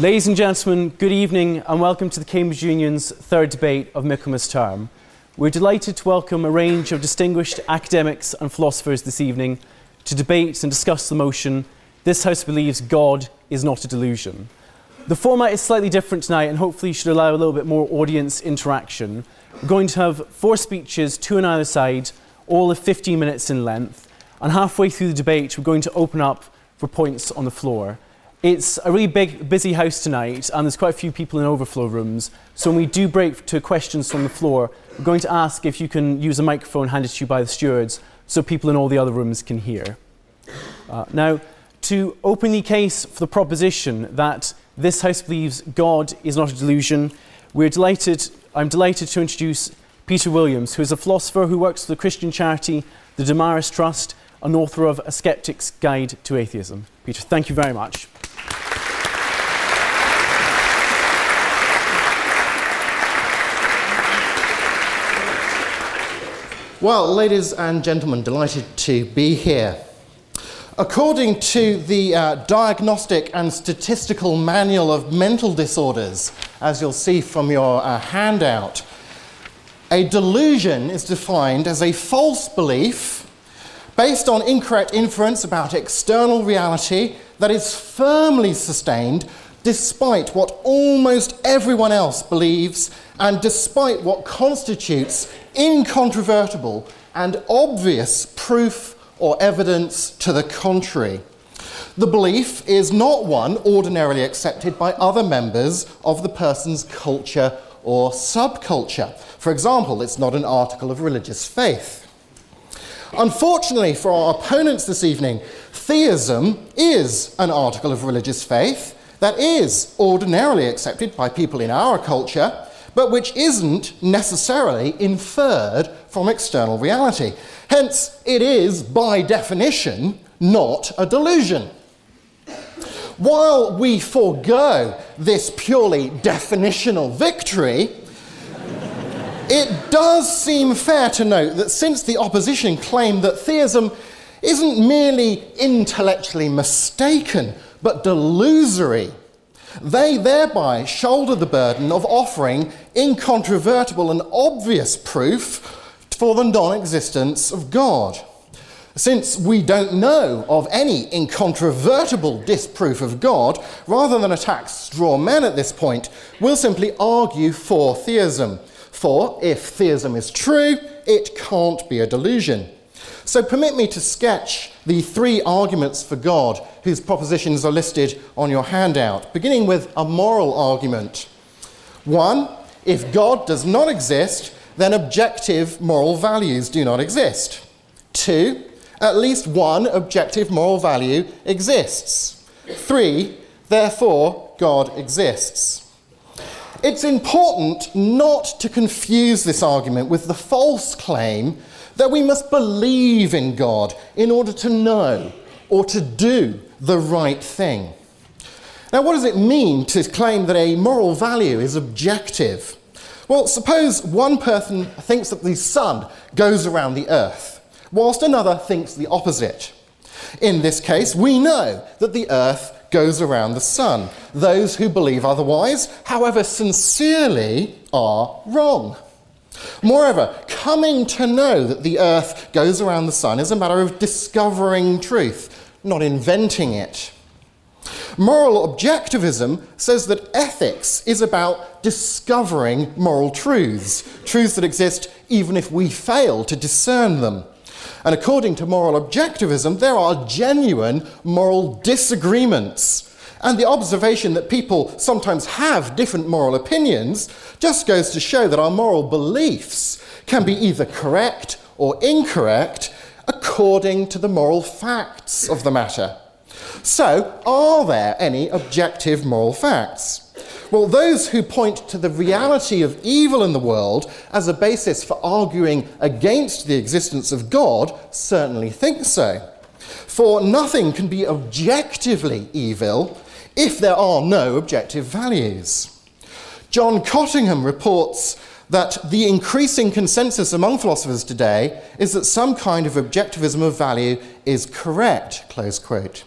Ladies and gentlemen, good evening and welcome to the Cambridge Union's third debate of Michaelmas term. We're delighted to welcome a range of distinguished academics and philosophers this evening to debate and discuss the motion This House believes God is not a delusion. The format is slightly different tonight and hopefully should allow a little bit more audience interaction. We're going to have four speeches, two on either side, all of 15 minutes in length. And halfway through the debate, we're going to open up for points on the floor. It's a really big, busy house tonight, and there's quite a few people in overflow rooms. So when we do break to questions from the floor, we're going to ask if you can use a microphone handed to you by the stewards so people in all the other rooms can hear. Uh, now, to open the case for the proposition that this House believes God is not a delusion, we're delighted, I'm delighted to introduce Peter Williams, who is a philosopher who works for the Christian charity, the Damaris Trust, and author of A Skeptic's Guide to Atheism. Peter, thank you very much. Well, ladies and gentlemen, delighted to be here. According to the uh, Diagnostic and Statistical Manual of Mental Disorders, as you'll see from your uh, handout, a delusion is defined as a false belief based on incorrect inference about external reality that is firmly sustained despite what almost everyone else believes and despite what constitutes incontrovertible and obvious proof or evidence to the contrary. The belief is not one ordinarily accepted by other members of the person's culture or subculture. For example, it's not an article of religious faith. Unfortunately for our opponents this evening, theism is an article of religious faith that is ordinarily accepted by people in our culture but which isn't necessarily inferred from external reality. Hence, it is, by definition, not a delusion. While we forego this purely definitional victory, it does seem fair to note that since the opposition claim that theism isn't merely intellectually mistaken, but delusory, they thereby shoulder the burden of offering incontrovertible and obvious proof for the non existence of God. Since we don't know of any incontrovertible disproof of God, rather than attack straw men at this point, we'll simply argue for theism. For if theism is true, it can't be a delusion. So permit me to sketch the three arguments for God whose propositions are listed on your handout, beginning with a moral argument. One, if God does not exist, then objective moral values do not exist. Two, at least one objective moral value exists. Three, therefore, God exists. It's important not to confuse this argument with the false claim that we must believe in God in order to know or to do the right thing. Now, what does it mean to claim that a moral value is objective? Well, suppose one person thinks that the sun goes around the earth, whilst another thinks the opposite. In this case, we know that the earth goes around the sun. Those who believe otherwise, however sincerely, are wrong. Moreover, coming to know that the earth goes around the sun is a matter of discovering truth, not inventing it. Moral objectivism says that ethics is about discovering moral truths, truths that exist even if we fail to discern them. And according to moral objectivism, there are genuine moral disagreements and the observation that people sometimes have different moral opinions just goes to show that our moral beliefs can be either correct or incorrect according to the moral facts of the matter. So, are there any objective moral facts? Well, those who point to the reality of evil in the world as a basis for arguing against the existence of God certainly think so. For nothing can be objectively evil if there are no objective values. John Cottingham reports that the increasing consensus among philosophers today is that some kind of objectivism of value is correct, close quote.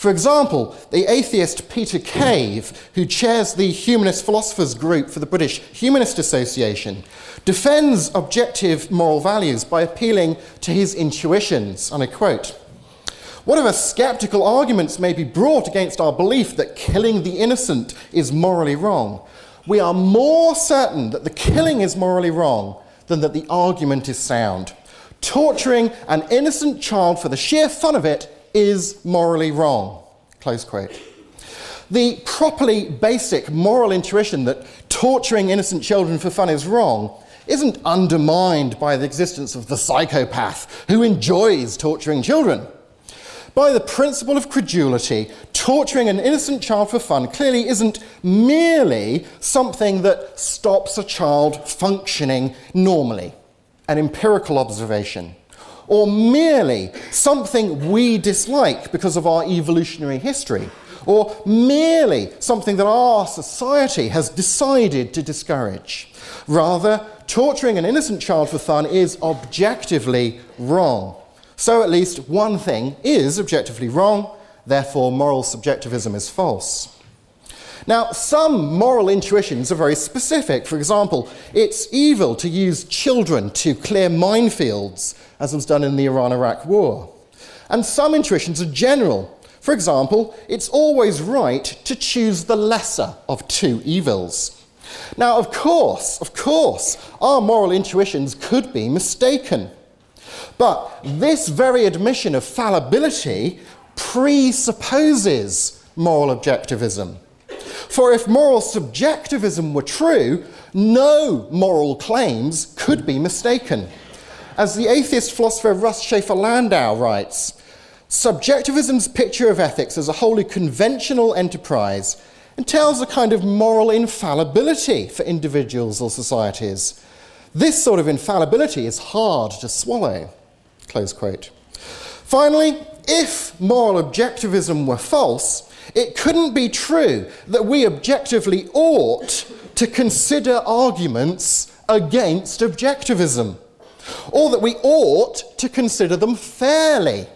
For example, the atheist Peter Cave, who chairs the Humanist Philosophers Group for the British Humanist Association, defends objective moral values by appealing to his intuitions, and I quote, Whatever skeptical arguments may be brought against our belief that killing the innocent is morally wrong, we are more certain that the killing is morally wrong than that the argument is sound. Torturing an innocent child for the sheer fun of it is morally wrong. Close quote. The properly basic moral intuition that torturing innocent children for fun is wrong isn't undermined by the existence of the psychopath who enjoys torturing children. By the principle of credulity, torturing an innocent child for fun clearly isn't merely something that stops a child functioning normally, an empirical observation or merely something we dislike because of our evolutionary history, or merely something that our society has decided to discourage. Rather, torturing an innocent child for fun is objectively wrong. So, at least one thing is objectively wrong, therefore, moral subjectivism is false. Now, some moral intuitions are very specific. For example, it's evil to use children to clear minefields, as was done in the Iran Iraq War. And some intuitions are general. For example, it's always right to choose the lesser of two evils. Now, of course, of course, our moral intuitions could be mistaken. But this very admission of fallibility presupposes moral objectivism. For if moral subjectivism were true, no moral claims could be mistaken. As the atheist philosopher Russ Shafer Landau writes, subjectivism's picture of ethics as a wholly conventional enterprise entails a kind of moral infallibility for individuals or societies. This sort of infallibility is hard to swallow. Close quote. Finally, if moral objectivism were false, it couldn't be true that we objectively ought to consider arguments against objectivism, or that we ought to consider them fairly.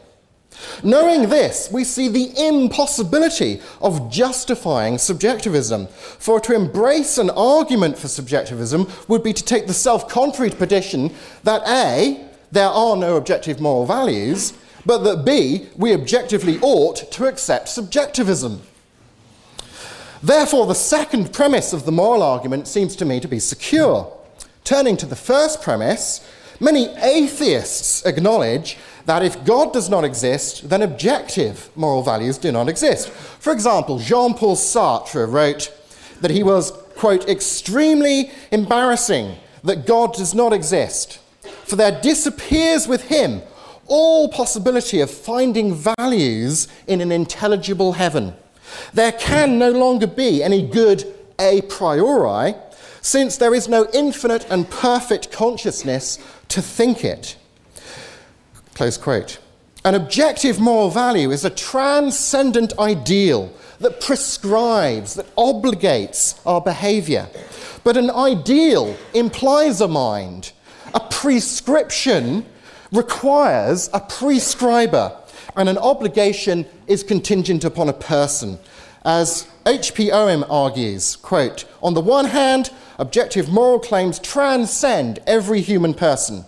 Knowing this, we see the impossibility of justifying subjectivism. For to embrace an argument for subjectivism would be to take the self contrary position that A, there are no objective moral values, but that B, we objectively ought to accept subjectivism. Therefore, the second premise of the moral argument seems to me to be secure. Turning to the first premise, many atheists acknowledge that if God does not exist, then objective moral values do not exist. For example, Jean Paul Sartre wrote that he was, quote, extremely embarrassing that God does not exist, for there disappears with him all possibility of finding values in an intelligible heaven. There can no longer be any good a priori, since there is no infinite and perfect consciousness to think it. Close quote. An objective moral value is a transcendent ideal that prescribes, that obligates our behavior. But an ideal implies a mind. A prescription requires a prescriber, and an obligation is contingent upon a person. As H.P. Owen argues, quote, on the one hand, objective moral claims transcend every human person.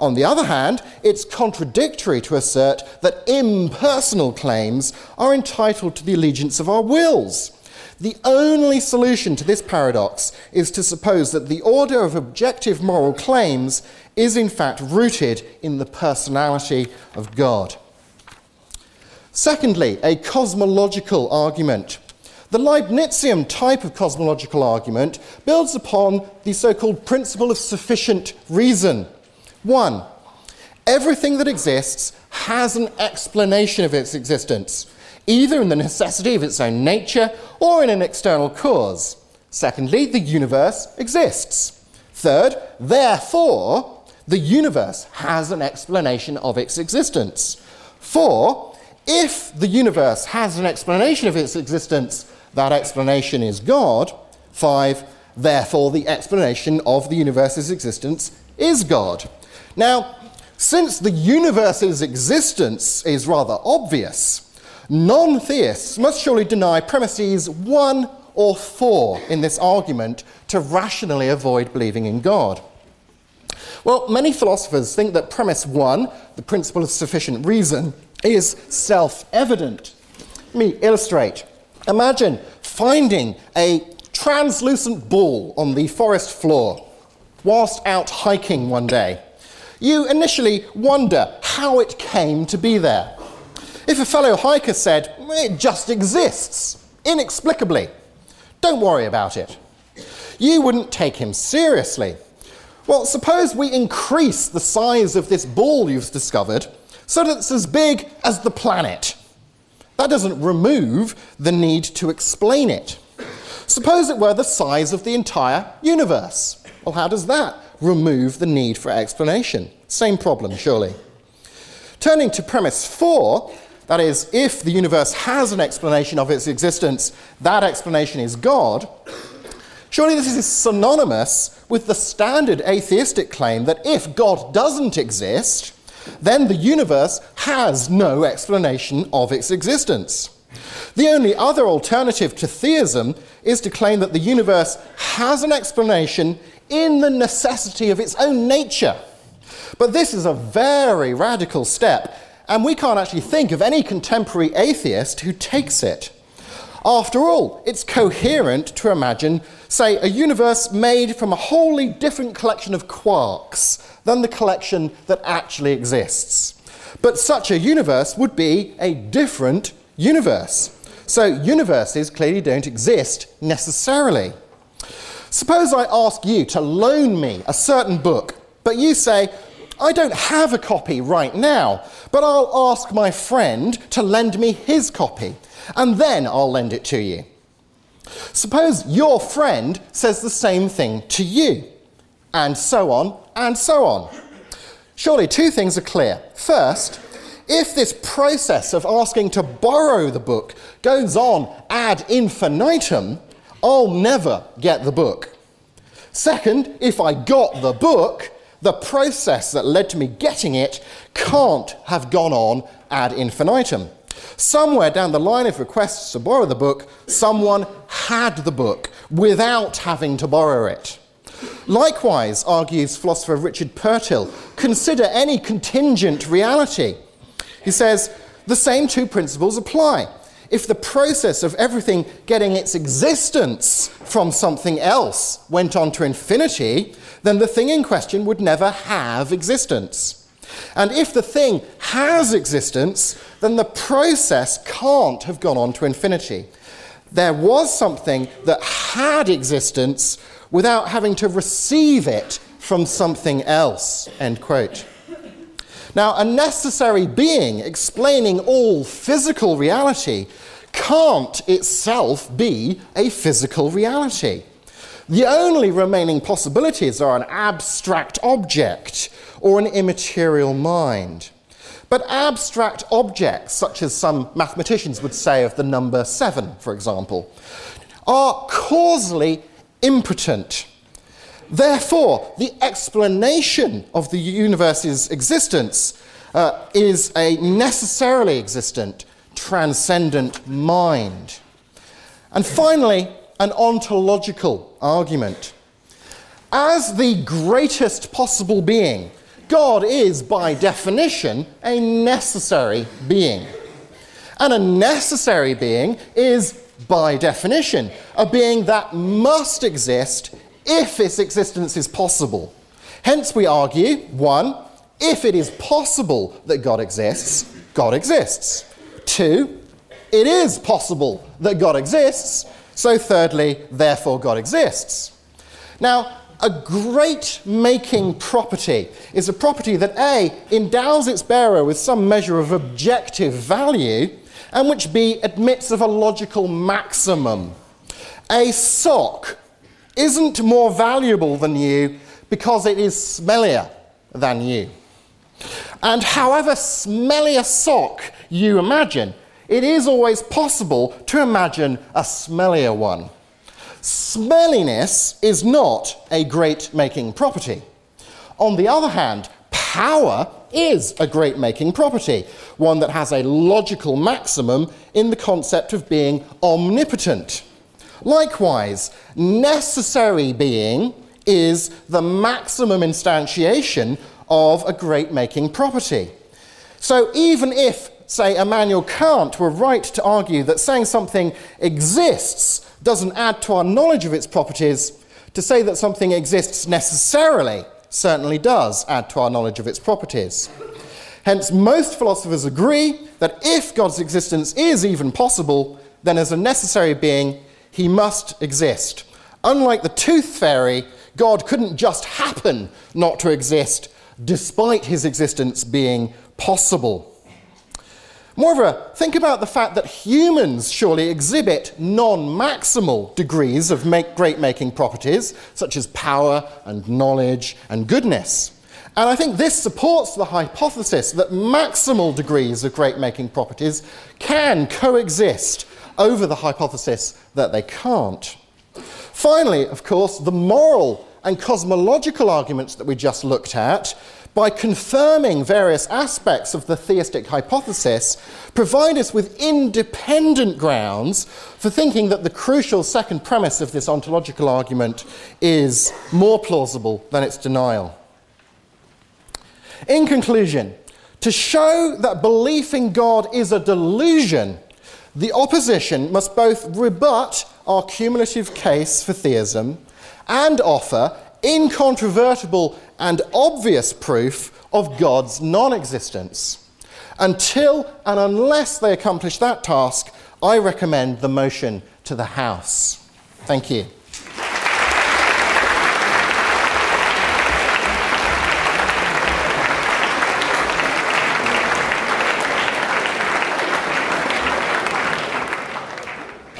On the other hand, it's contradictory to assert that impersonal claims are entitled to the allegiance of our wills. The only solution to this paradox is to suppose that the order of objective moral claims is in fact rooted in the personality of God. Secondly, a cosmological argument. The Leibnizian type of cosmological argument builds upon the so called principle of sufficient reason. One, everything that exists has an explanation of its existence, either in the necessity of its own nature or in an external cause. Secondly, the universe exists. Third, therefore, the universe has an explanation of its existence. Four, if the universe has an explanation of its existence, that explanation is God. Five, therefore, the explanation of the universe's existence is God. Now, since the universe's existence is rather obvious, Non theists must surely deny premises one or four in this argument to rationally avoid believing in God. Well, many philosophers think that premise one, the principle of sufficient reason, is self evident. Let me illustrate. Imagine finding a translucent ball on the forest floor whilst out hiking one day. You initially wonder how it came to be there. If a fellow hiker said, it just exists, inexplicably, don't worry about it. You wouldn't take him seriously. Well, suppose we increase the size of this ball you've discovered so that it's as big as the planet. That doesn't remove the need to explain it. Suppose it were the size of the entire universe. Well, how does that remove the need for explanation? Same problem, surely. Turning to premise four, that is, if the universe has an explanation of its existence, that explanation is God. Surely this is synonymous with the standard atheistic claim that if God doesn't exist, then the universe has no explanation of its existence. The only other alternative to theism is to claim that the universe has an explanation in the necessity of its own nature. But this is a very radical step, and we can't actually think of any contemporary atheist who takes it. After all, it's coherent to imagine, say, a universe made from a wholly different collection of quarks than the collection that actually exists. But such a universe would be a different universe. So universes clearly don't exist necessarily. Suppose I ask you to loan me a certain book, but you say, I don't have a copy right now, but I'll ask my friend to lend me his copy, and then I'll lend it to you. Suppose your friend says the same thing to you, and so on, and so on. Surely two things are clear. First, if this process of asking to borrow the book goes on ad infinitum, I'll never get the book. Second, if I got the book, the process that led to me getting it can't have gone on ad infinitum. Somewhere down the line of requests to borrow the book, someone had the book without having to borrow it. Likewise, argues philosopher Richard Purtill, consider any contingent reality. He says the same two principles apply. If the process of everything getting its existence from something else went on to infinity, then the thing in question would never have existence. And if the thing has existence, then the process can't have gone on to infinity. There was something that had existence without having to receive it from something else. End quote. Now, a necessary being explaining all physical reality can't itself be a physical reality. The only remaining possibilities are an abstract object or an immaterial mind. But abstract objects, such as some mathematicians would say of the number seven, for example, are causally impotent. Therefore, the explanation of the universe's existence uh, is a necessarily existent, transcendent mind. And finally, an ontological argument. As the greatest possible being, God is, by definition, a necessary being. And a necessary being is, by definition, a being that must exist if its existence is possible. Hence, we argue one, if it is possible that God exists, God exists. Two, it is possible that God exists, so thirdly, therefore God exists. Now, a great making property is a property that A endows its bearer with some measure of objective value, and which B admits of a logical maximum. A sock isn't more valuable than you because it is smellier than you. And however smelly a sock you imagine, it is always possible to imagine a smellier one. Smelliness is not a great making property. On the other hand, power is a great making property, one that has a logical maximum in the concept of being omnipotent. Likewise, necessary being is the maximum instantiation of a great making property. So even if, say, Immanuel Kant were right to argue that saying something exists doesn't add to our knowledge of its properties, to say that something exists necessarily certainly does add to our knowledge of its properties. Hence, most philosophers agree that if God's existence is even possible, then as a necessary being, he must exist. Unlike the tooth fairy, God couldn't just happen not to exist, despite his existence being possible. Moreover, think about the fact that humans surely exhibit non maximal degrees of make, great making properties, such as power and knowledge and goodness. And I think this supports the hypothesis that maximal degrees of great making properties can coexist over the hypothesis that they can't. Finally, of course, the moral and cosmological arguments that we just looked at by confirming various aspects of the theistic hypothesis, provide us with independent grounds for thinking that the crucial second premise of this ontological argument is more plausible than its denial. In conclusion, to show that belief in God is a delusion, the opposition must both rebut our cumulative case for theism and offer incontrovertible and obvious proof of God's non existence. Until and unless they accomplish that task, I recommend the motion to the House. Thank you.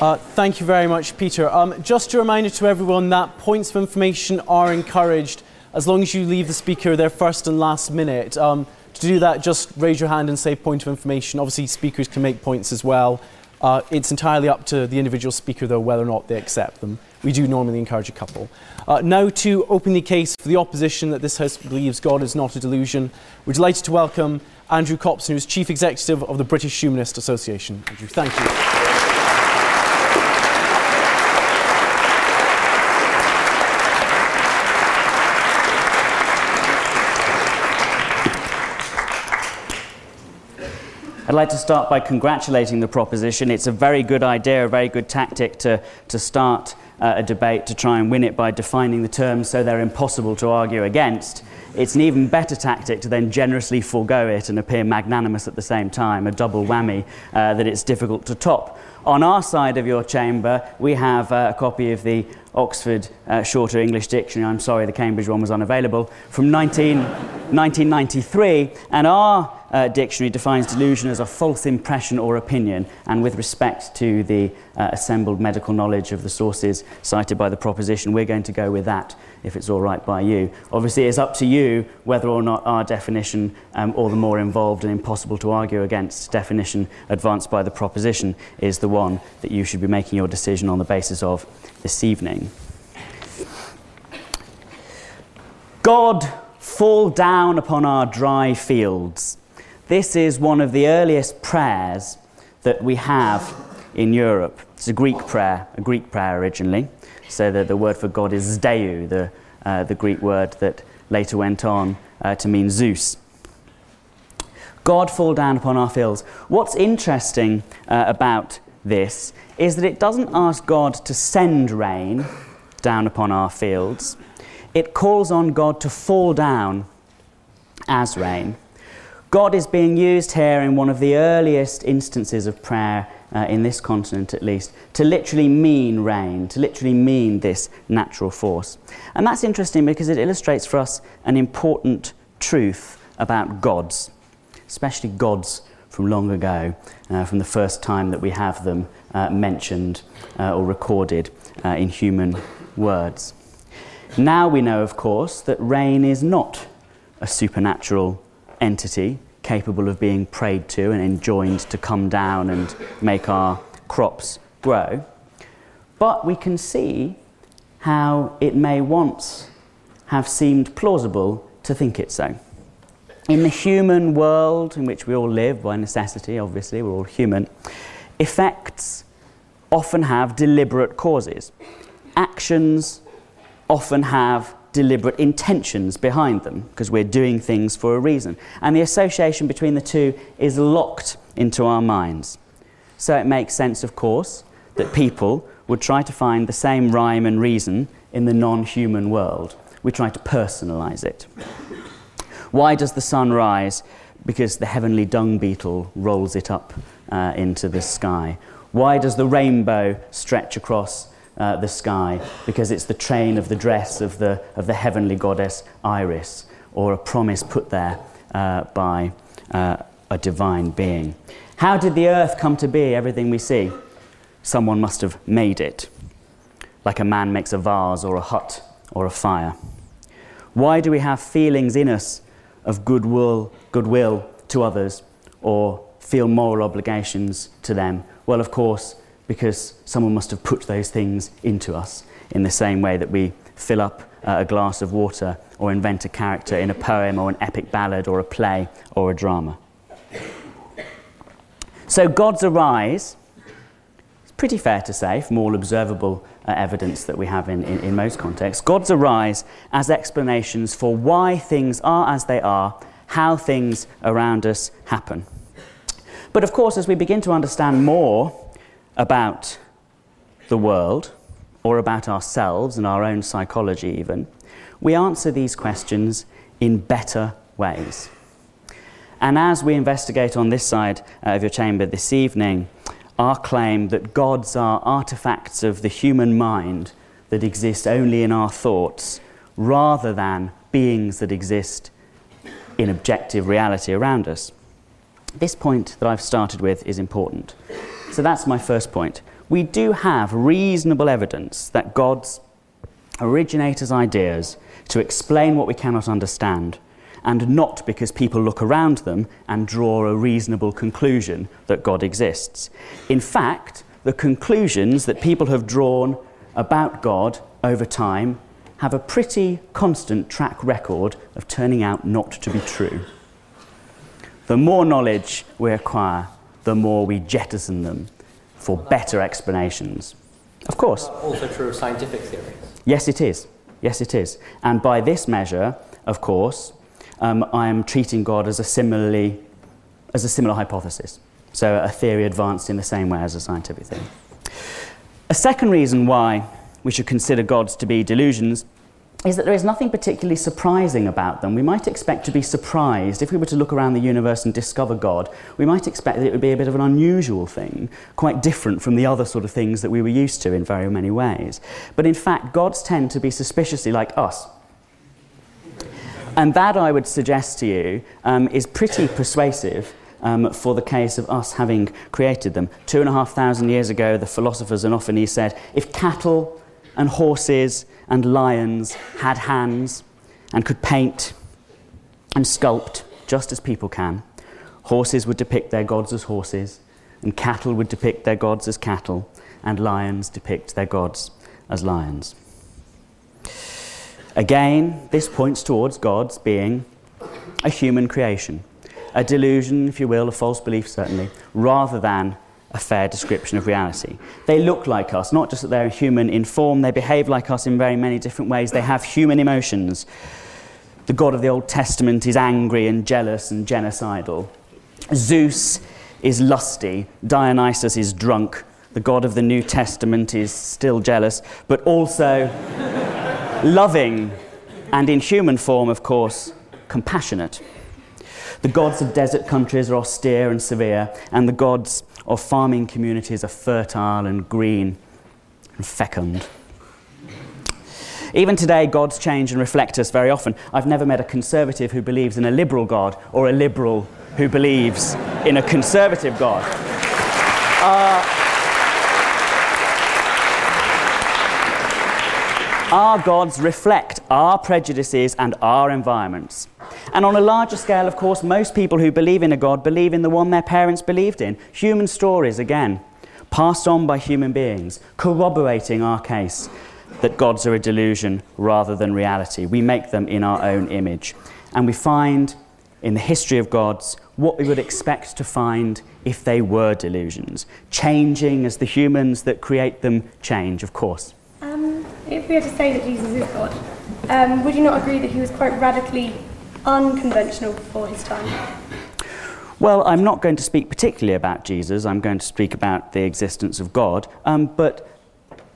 Uh, thank you very much, Peter. Um, just a reminder to everyone that points of information are encouraged as long as you leave the speaker their first and last minute. Um, to do that, just raise your hand and say point of information. Obviously, speakers can make points as well. Uh, it's entirely up to the individual speaker, though, whether or not they accept them. We do normally encourage a couple. Uh, now, to open the case for the opposition that this House believes God is not a delusion, we're delighted to welcome Andrew Copson, who's Chief Executive of the British Humanist Association. Andrew, thank you. I'd like to start by congratulating the proposition. It's a very good idea, a very good tactic to, to start uh, a debate to try and win it by defining the terms so they're impossible to argue against. It's an even better tactic to then generously forego it and appear magnanimous at the same time, a double whammy uh, that it's difficult to top. On our side of your chamber, we have uh, a copy of the Oxford uh, Shorter English Dictionary. I'm sorry, the Cambridge one was unavailable. From 19, 1993, and our uh, dictionary defines delusion as a false impression or opinion, and with respect to the uh, assembled medical knowledge of the sources cited by the proposition, we're going to go with that if it's all right by you. Obviously, it's up to you whether or not our definition, um, or the more involved and impossible to argue against definition advanced by the proposition, is the one that you should be making your decision on the basis of this evening. God, fall down upon our dry fields. This is one of the earliest prayers that we have in Europe. It's a Greek prayer, a Greek prayer originally. So that the word for God is Zdeu, the, uh, the Greek word that later went on uh, to mean Zeus. God fall down upon our fields. What's interesting uh, about this is that it doesn't ask God to send rain down upon our fields. It calls on God to fall down as rain. God is being used here in one of the earliest instances of prayer uh, in this continent at least, to literally mean rain, to literally mean this natural force. And that's interesting because it illustrates for us an important truth about gods, especially gods from long ago, uh, from the first time that we have them uh, mentioned uh, or recorded uh, in human words. Now we know, of course, that rain is not a supernatural entity capable of being prayed to and enjoined to come down and make our crops grow. But we can see how it may once have seemed plausible to think it so. In the human world in which we all live, by necessity, obviously, we're all human, effects often have deliberate causes. Actions often have deliberate intentions behind them because we're doing things for a reason. And the association between the two is locked into our minds. So it makes sense, of course, that people would try to find the same rhyme and reason in the non human world. We try to personalize it. Why does the sun rise? Because the heavenly dung beetle rolls it up uh, into the sky. Why does the rainbow stretch across uh, the sky? Because it's the train of the dress of the, of the heavenly goddess Iris, or a promise put there uh, by uh, a divine being. How did the earth come to be, everything we see? Someone must have made it, like a man makes a vase or a hut or a fire. Why do we have feelings in us of goodwill, goodwill to others or feel moral obligations to them? Well, of course, because someone must have put those things into us in the same way that we fill up uh, a glass of water or invent a character in a poem or an epic ballad or a play or a drama. So, gods arise, it's pretty fair to say, from all observable uh, evidence that we have in, in, in most contexts, gods arise as explanations for why things are as they are, how things around us happen. But of course, as we begin to understand more about the world, or about ourselves and our own psychology, even, we answer these questions in better ways. And as we investigate on this side uh, of your chamber this evening, our claim that gods are artifacts of the human mind that exist only in our thoughts, rather than beings that exist in objective reality around us. This point that I've started with is important. So that's my first point. We do have reasonable evidence that gods originate as ideas to explain what we cannot understand and not because people look around them and draw a reasonable conclusion that God exists. In fact, the conclusions that people have drawn about God over time have a pretty constant track record of turning out not to be true. The more knowledge we acquire, the more we jettison them for better explanations. Of course. Also true of scientific theories. Yes, it is. Yes, it is. And by this measure, of course, um, I am treating God as a similarly as a similar hypothesis. So a theory advanced in the same way as a scientific theory. A second reason why we should consider gods to be delusions is that there is nothing particularly surprising about them. We might expect to be surprised if we were to look around the universe and discover God. We might expect that it would be a bit of an unusual thing, quite different from the other sort of things that we were used to in very many ways. But in fact, gods tend to be suspiciously like us. And that, I would suggest to you, um, is pretty persuasive um, for the case of us having created them. Two and a half thousand years ago, the philosopher Xenophanes said if cattle and horses and lions had hands and could paint and sculpt just as people can, horses would depict their gods as horses, and cattle would depict their gods as cattle, and lions depict their gods as lions. Again, this points towards God's being a human creation, a delusion, if you will, a false belief, certainly, rather than a fair description of reality. They look like us, not just that they're human in form, they behave like us in very many different ways. They have human emotions. The God of the Old Testament is angry and jealous and genocidal. Zeus is lusty, Dionysus is drunk. The God of the New Testament is still jealous, but also loving, and in human form, of course, compassionate. The gods of desert countries are austere and severe, and the gods of farming communities are fertile and green and fecund. Even today, gods change and reflect us very often. I've never met a conservative who believes in a liberal God or a liberal who believes in a conservative God. Uh, Our gods reflect our prejudices and our environments. And on a larger scale, of course, most people who believe in a God believe in the one their parents believed in. Human stories, again, passed on by human beings, corroborating our case that gods are a delusion rather than reality. We make them in our own image. And we find in the history of gods what we would expect to find if they were delusions, changing as the humans that create them change, of course. Um, if we were to say that Jesus is God, um, would you not agree that he was quite radically unconventional for his time? Well, I'm not going to speak particularly about Jesus. I'm going to speak about the existence of God. Um, but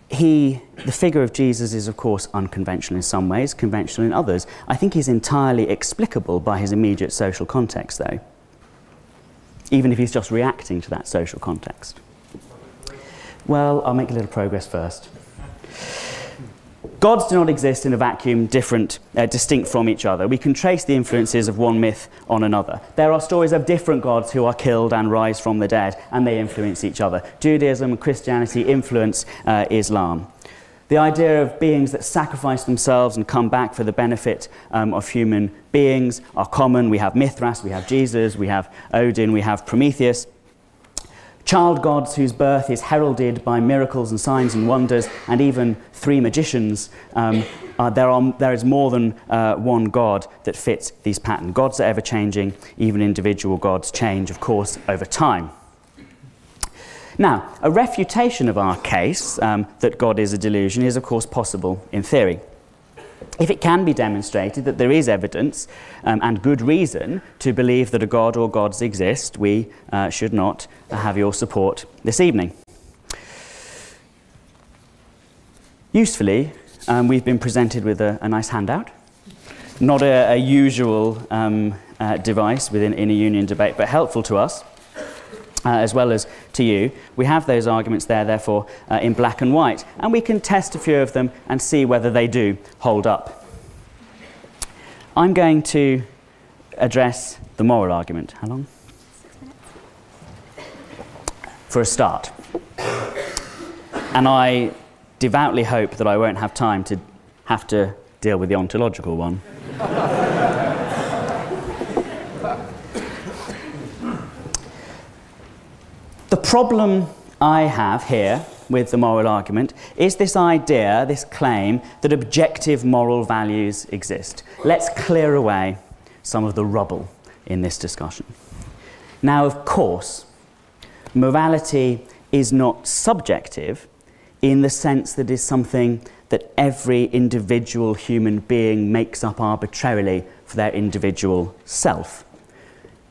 he, the figure of Jesus is, of course, unconventional in some ways, conventional in others. I think he's entirely explicable by his immediate social context, though, even if he's just reacting to that social context. Well, I'll make a little progress first. Gods do not exist in a vacuum different, uh, distinct from each other. We can trace the influences of one myth on another. There are stories of different gods who are killed and rise from the dead, and they influence each other. Judaism and Christianity influence uh, Islam. The idea of beings that sacrifice themselves and come back for the benefit um, of human beings are common. We have Mithras, we have Jesus, we have Odin, we have Prometheus child gods whose birth is heralded by miracles and signs and wonders, and even three magicians. Um, uh, there, are, there is more than uh, one God that fits these patterns. Gods are ever changing, even individual gods change, of course, over time. Now, a refutation of our case um, that God is a delusion is, of course, possible in theory. If it can be demonstrated that there is evidence um, and good reason to believe that a God or gods exist, we uh, should not have your support this evening. Usefully, um, we've been presented with a, a nice handout. Not a, a usual um, uh, device within in a union debate, but helpful to us uh, as well as to you. We have those arguments there, therefore, uh, in black and white, and we can test a few of them and see whether they do hold up. I'm going to address the moral argument. How long? For a start. And I devoutly hope that I won't have time to have to deal with the ontological one. The problem I have here with the moral argument is this idea, this claim, that objective moral values exist. Let's clear away some of the rubble in this discussion. Now, of course, morality is not subjective in the sense that it is something that every individual human being makes up arbitrarily for their individual self.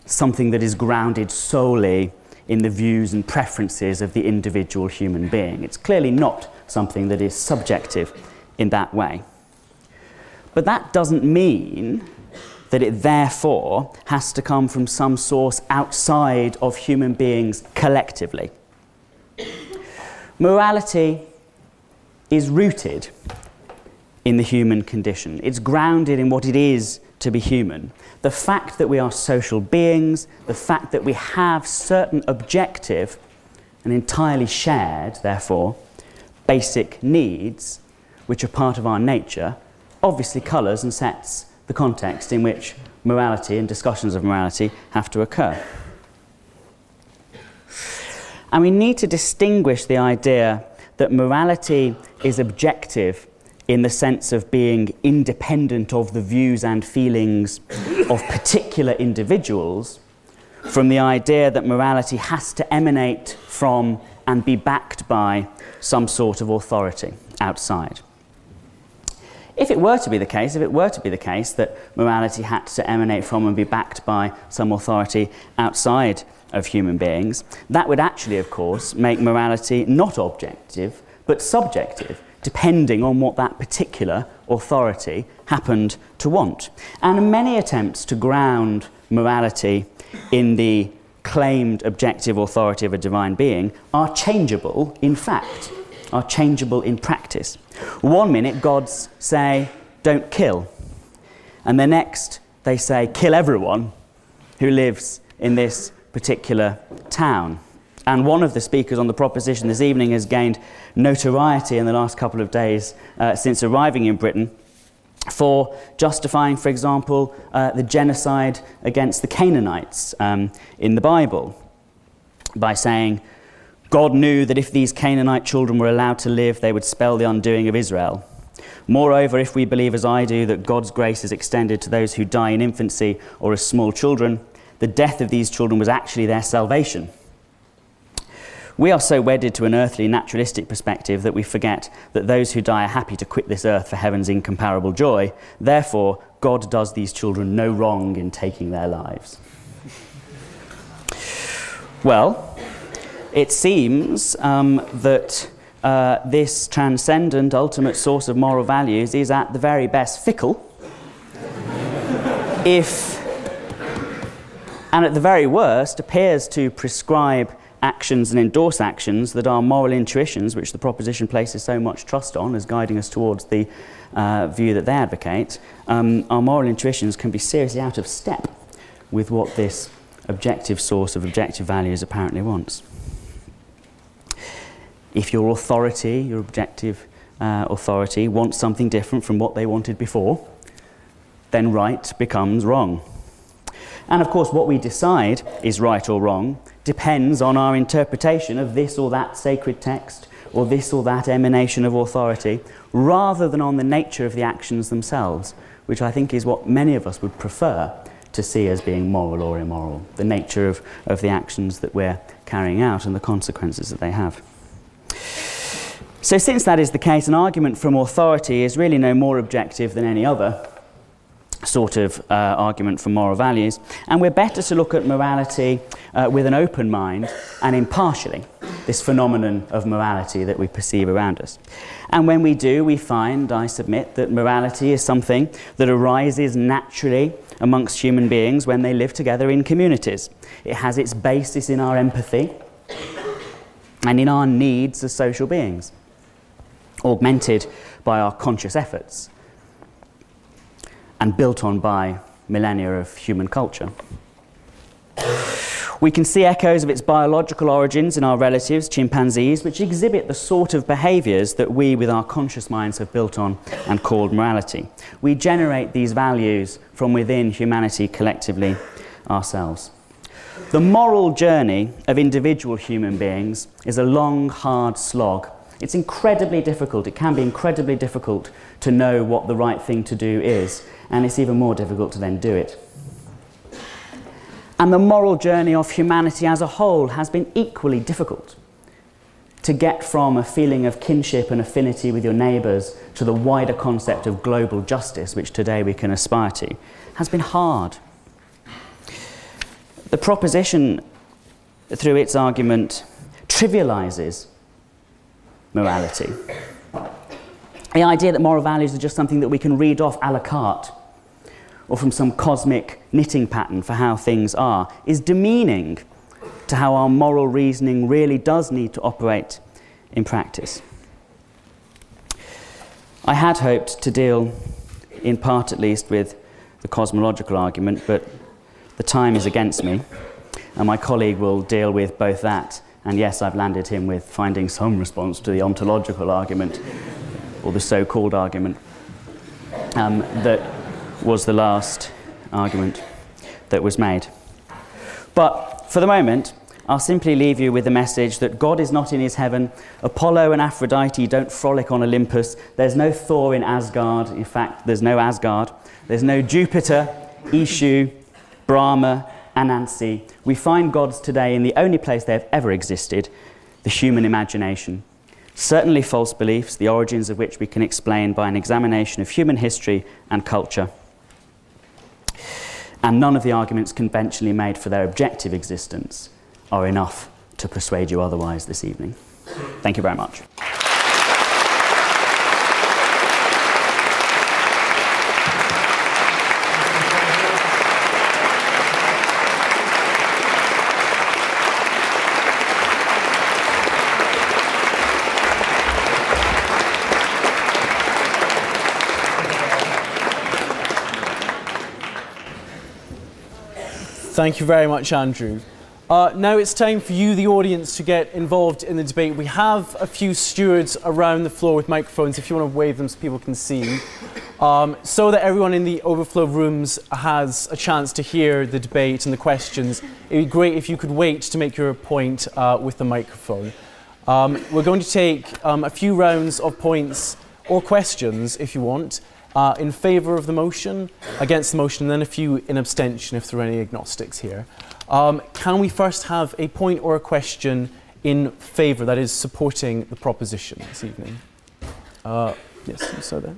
Something that is grounded solely in the views and preferences of the individual human being. It's clearly not something that is subjective in that way. But that doesn't mean that it therefore has to come from some source outside of human beings collectively. Morality is rooted in the human condition. It's grounded in what it is to be human. The fact that we are social beings, the fact that we have certain objective and entirely shared, therefore, basic needs, which are part of our nature, obviously colours and sets the context in which morality and discussions of morality have to occur. And we need to distinguish the idea that morality is objective in the sense of being independent of the views and feelings of particular individuals from the idea that morality has to emanate from and be backed by some sort of authority outside. If it were to be the case, if it were to be the case that morality had to emanate from and be backed by some authority outside of human beings, that would actually, of course, make morality not objective, but subjective, depending on what that particular authority happened to want. And many attempts to ground morality in the claimed objective authority of a divine being are changeable in fact, are changeable in practice. One minute, gods say, don't kill. And the next, they say, kill everyone who lives in this particular town. And one of the speakers on the proposition this evening has gained notoriety in the last couple of days uh, since arriving in Britain for justifying, for example, uh, the genocide against the Canaanites um, in the Bible by saying, God knew that if these Canaanite children were allowed to live, they would spell the undoing of Israel. Moreover, if we believe, as I do, that God's grace is extended to those who die in infancy or as small children, the death of these children was actually their salvation. We are so wedded to an earthly, naturalistic perspective that we forget that those who die are happy to quit this earth for heaven's incomparable joy. Therefore, God does these children no wrong in taking their lives. Well, it seems um, that uh, this transcendent, ultimate source of moral values is at the very best fickle. if, and at the very worst, appears to prescribe actions and endorse actions that our moral intuitions, which the proposition places so much trust on as guiding us towards the uh, view that they advocate, um, our moral intuitions can be seriously out of step with what this objective source of objective values apparently wants. If your authority, your objective uh, authority, wants something different from what they wanted before, then right becomes wrong. And of course, what we decide is right or wrong depends on our interpretation of this or that sacred text or this or that emanation of authority, rather than on the nature of the actions themselves, which I think is what many of us would prefer to see as being moral or immoral, the nature of, of the actions that we're carrying out and the consequences that they have. So, since that is the case, an argument from authority is really no more objective than any other sort of uh, argument for moral values. And we're better to look at morality uh, with an open mind and impartially, this phenomenon of morality that we perceive around us. And when we do, we find, I submit, that morality is something that arises naturally amongst human beings when they live together in communities. It has its basis in our empathy and in our needs as social beings, augmented by our conscious efforts and built on by millennia of human culture. We can see echoes of its biological origins in our relatives, chimpanzees, which exhibit the sort of behaviours that we, with our conscious minds, have built on and called morality. We generate these values from within humanity collectively ourselves. The moral journey of individual human beings is a long, hard slog. It's incredibly difficult, it can be incredibly difficult to know what the right thing to do is and it's even more difficult to then do it. And the moral journey of humanity as a whole has been equally difficult. To get from a feeling of kinship and affinity with your neighbours to the wider concept of global justice, which today we can aspire to, has been hard. The proposition, through its argument, trivialises morality. The idea that moral values are just something that we can read off a la carte or from some cosmic knitting pattern for how things are is demeaning to how our moral reasoning really does need to operate in practice. I had hoped to deal, in part at least, with the cosmological argument, but the time is against me, and my colleague will deal with both that and yes, I've landed him with finding some response to the ontological argument, or the so called argument, um, that was the last argument that was made. But for the moment, I'll simply leave you with the message that God is not in his heaven. Apollo and Aphrodite don't frolic on Olympus. There's no Thor in Asgard. In fact, there's no Asgard. There's no Jupiter, Ishu, Brahma, Anansi. We find gods today in the only place they have ever existed the human imagination. Certainly false beliefs, the origins of which we can explain by an examination of human history and culture. And none of the arguments conventionally made for their objective existence are enough to persuade you otherwise this evening. Thank you very much. Thank you very much, Andrew. Uh, now it's time for you, the audience, to get involved in the debate. We have a few stewards around the floor with microphones if you want to wave them so people can see. Um, so that everyone in the overflow rooms has a chance to hear the debate and the questions. It would be great if you could wait to make your point uh, with the microphone. Um, we're going to take um, a few rounds of points or questions if you want. Uh, in favour of the motion, against the motion, and then a few in abstention if there are any agnostics here. Um, can we first have a point or a question in favour, that is, supporting the proposition this evening? Uh, yes, you saw that.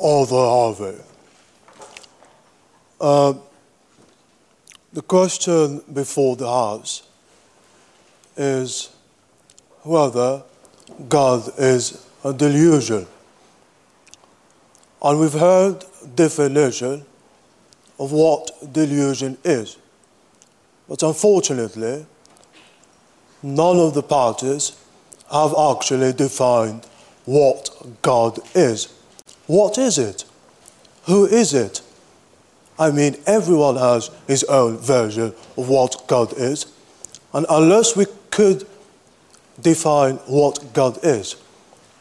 Arthur Harvey. Uh, the question before the House is whether God is a delusion. And we've heard definition of what delusion is. But unfortunately, none of the parties have actually defined what God is. What is it? Who is it? I mean, everyone has his own version of what God is. And unless we could define what God is,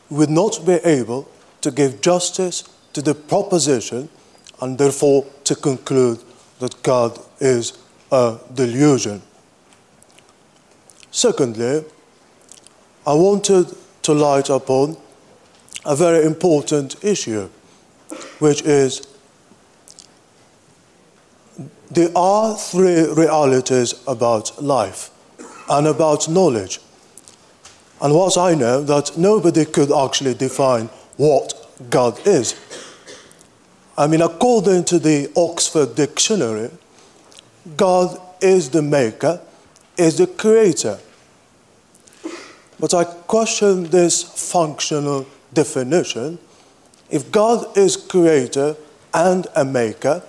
would not be able to give justice to the proposition and therefore to conclude that God is a delusion. Secondly, I wanted to light upon a very important issue, which is there are three realities about life and about knowledge. And what I know that nobody could actually define what God is. I mean, according to the Oxford Dictionary, God is the maker, is the creator. But I question this functional definition. If God is creator and a maker,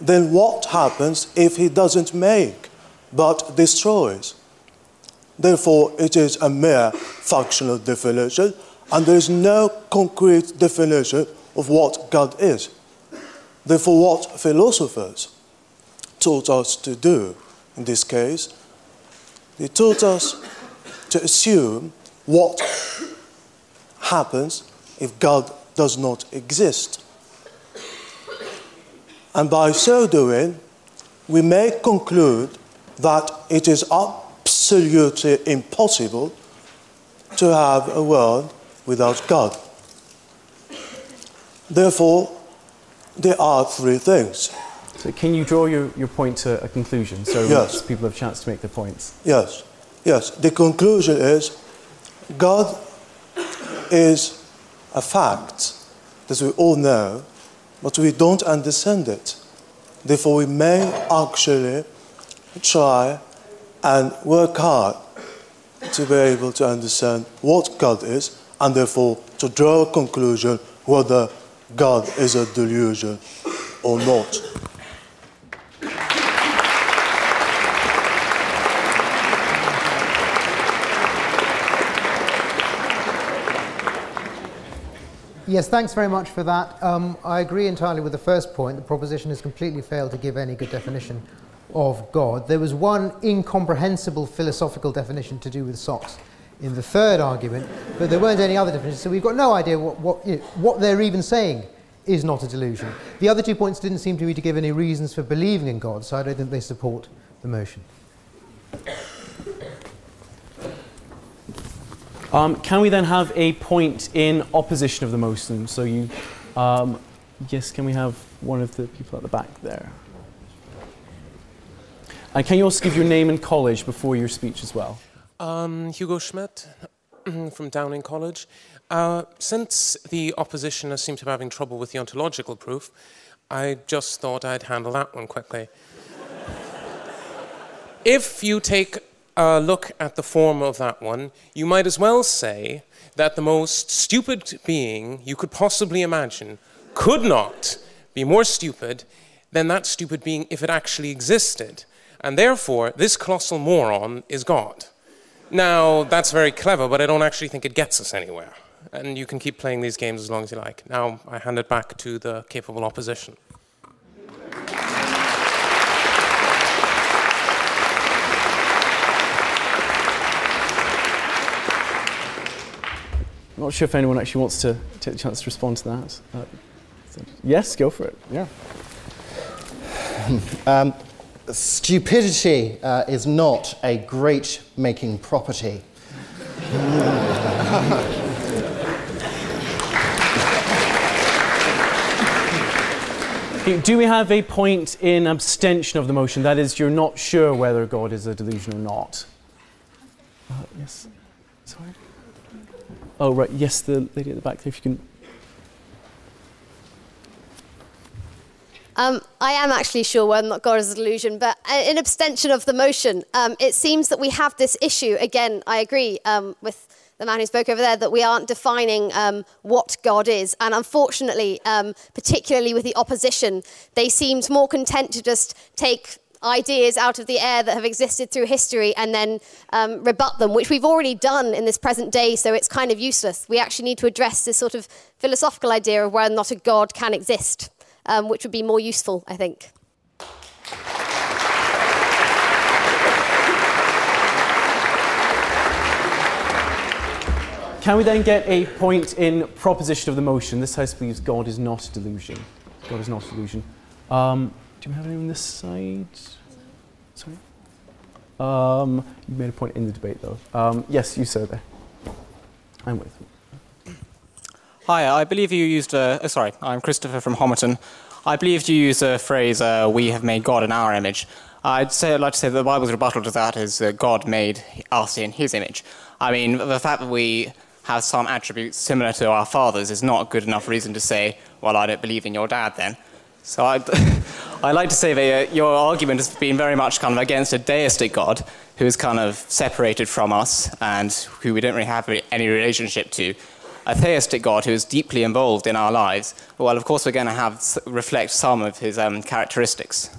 then what happens if he doesn't make but destroys? Therefore, it is a mere functional definition, and there is no concrete definition of what God is. Therefore, what philosophers taught us to do in this case, they taught us to assume what happens if God does not exist. And by so doing, we may conclude that it is absolutely impossible to have a world without God. Therefore, there are three things. So can you draw your, your point to a conclusion so Yes. people have a chance to make their points? Yes, yes. The conclusion is God is a fact that we all know, but we don't understand it. Therefore, we may actually try and work hard to be able to understand what God is and therefore to draw a conclusion whether God is a delusion or not. Yes, thanks very much for that. Um, I agree entirely with the first point. The proposition has completely failed to give any good definition of God. There was one incomprehensible philosophical definition to do with socks in the third argument, but there weren't any other definitions, so we've got no idea what, what, you know, what they're even saying is not a delusion. The other two points didn't seem to me to give any reasons for believing in God, so I don't think they support the motion. Um, can we then have a point in opposition of the motion? So you, um, yes, can we have one of the people at the back there? And can you also give your name and college before your speech as well? Um, Hugo Schmidt from Downing College. Uh, since the opposition seem to be having trouble with the ontological proof, I just thought I'd handle that one quickly. if you take a look at the form of that one, you might as well say that the most stupid being you could possibly imagine could not be more stupid than that stupid being if it actually existed. And therefore, this colossal moron is God. Now, that's very clever, but I don't actually think it gets us anywhere. And you can keep playing these games as long as you like. Now, I hand it back to the capable opposition. I'm not sure if anyone actually wants to take the chance to respond to that. Uh, yes, go for it. Yeah. Um, stupidity uh, is not a great making property. Do we have a point in abstention of the motion? That is, you're not sure whether God is a delusion or not. Uh, yes. Sorry. Oh, right. Yes, the lady at the back there, if you can. Um, I am actually sure whether or not God is a delusion, but uh, in abstention of the motion, um, it seems that we have this issue. Again, I agree um, with the man who spoke over there that we aren't defining um, what God is. And unfortunately, um, particularly with the opposition, they seemed more content to just take ideas out of the air that have existed through history and then um, rebut them, which we've already done in this present day, so it's kind of useless. We actually need to address this sort of philosophical idea of whether or not a God can exist, um, which would be more useful, I think. Can we then get a point in proposition of the motion? This house believes God is not a delusion. God is not a delusion. Um, do we have anyone on this side? Sorry. Um, you made a point in the debate, though. Um, yes, you sir there. I'm with. Hi, I believe you used a. Oh, sorry, I'm Christopher from Homerton. I believe you used a phrase, uh, "We have made God in our image." I'd say, I'd like to say that the Bible's rebuttal to that is uh, God made us in His image. I mean, the fact that we have some attributes similar to our fathers is not a good enough reason to say, "Well, I don't believe in your dad." Then, so I, I'd like to say that uh, your argument has been very much kind of against a deistic God who is kind of separated from us and who we don't really have any relationship to a theistic God who is deeply involved in our lives, well, of course, we're going to have reflect some of his um, characteristics.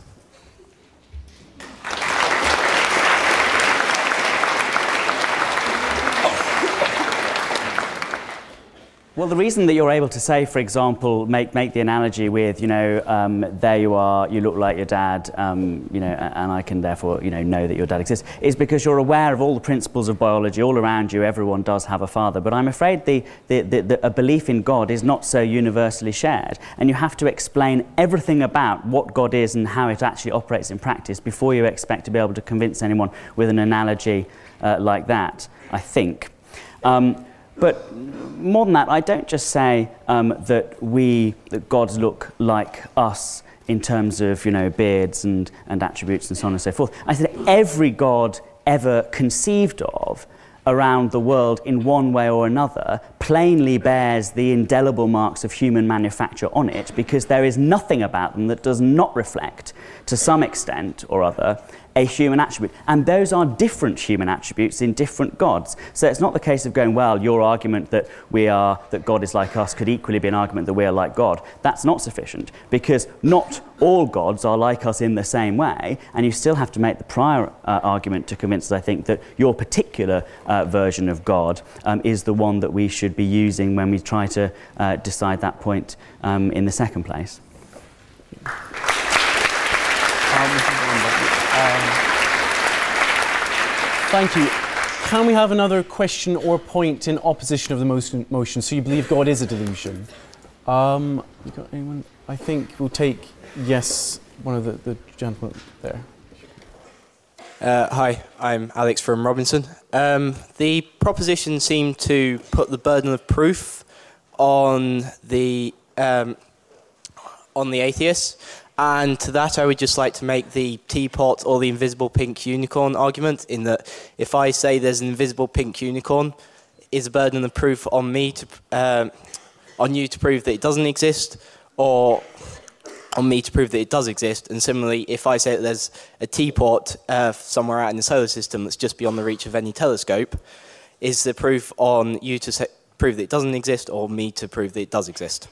Well, the reason that you're able to say, for example, make, make the analogy with, you know, um, there you are, you look like your dad, um, you know, and I can therefore, you know, know that your dad exists, is because you're aware of all the principles of biology all around you. Everyone does have a father. But I'm afraid the, the, the, the, a belief in God is not so universally shared. And you have to explain everything about what God is and how it actually operates in practice before you expect to be able to convince anyone with an analogy uh, like that, I think. Um, but more than that, I don't just say um, that we, that gods look like us in terms of, you know, beards and, and attributes and so on and so forth. I said every god ever conceived of around the world in one way or another plainly bears the indelible marks of human manufacture on it because there is nothing about them that does not reflect, to some extent or other, a human attribute. And those are different human attributes in different gods. So it's not the case of going, well, your argument that we are, that God is like us could equally be an argument that we are like God. That's not sufficient because not all gods are like us in the same way. And you still have to make the prior uh, argument to convince us, I think, that your particular uh, version of God um, is the one that we should be using when we try to uh, decide that point um, in the second place. Thank you. Can we have another question or point in opposition of the motion? So you believe God is a delusion? Um, you got anyone? I think we'll take yes. One of the, the gentlemen there. Uh, hi, I'm Alex from Robinson. Um, the proposition seemed to put the burden of proof on the um, on the atheists, and to that, I would just like to make the teapot or the invisible pink unicorn argument. In that, if I say there's an invisible pink unicorn, is a burden of proof on me to um, on you to prove that it doesn't exist, or on me to prove that it does exist. And similarly, if I say that there's a teapot uh, somewhere out in the solar system that's just beyond the reach of any telescope, is the proof on you to say, prove that it doesn't exist, or me to prove that it does exist?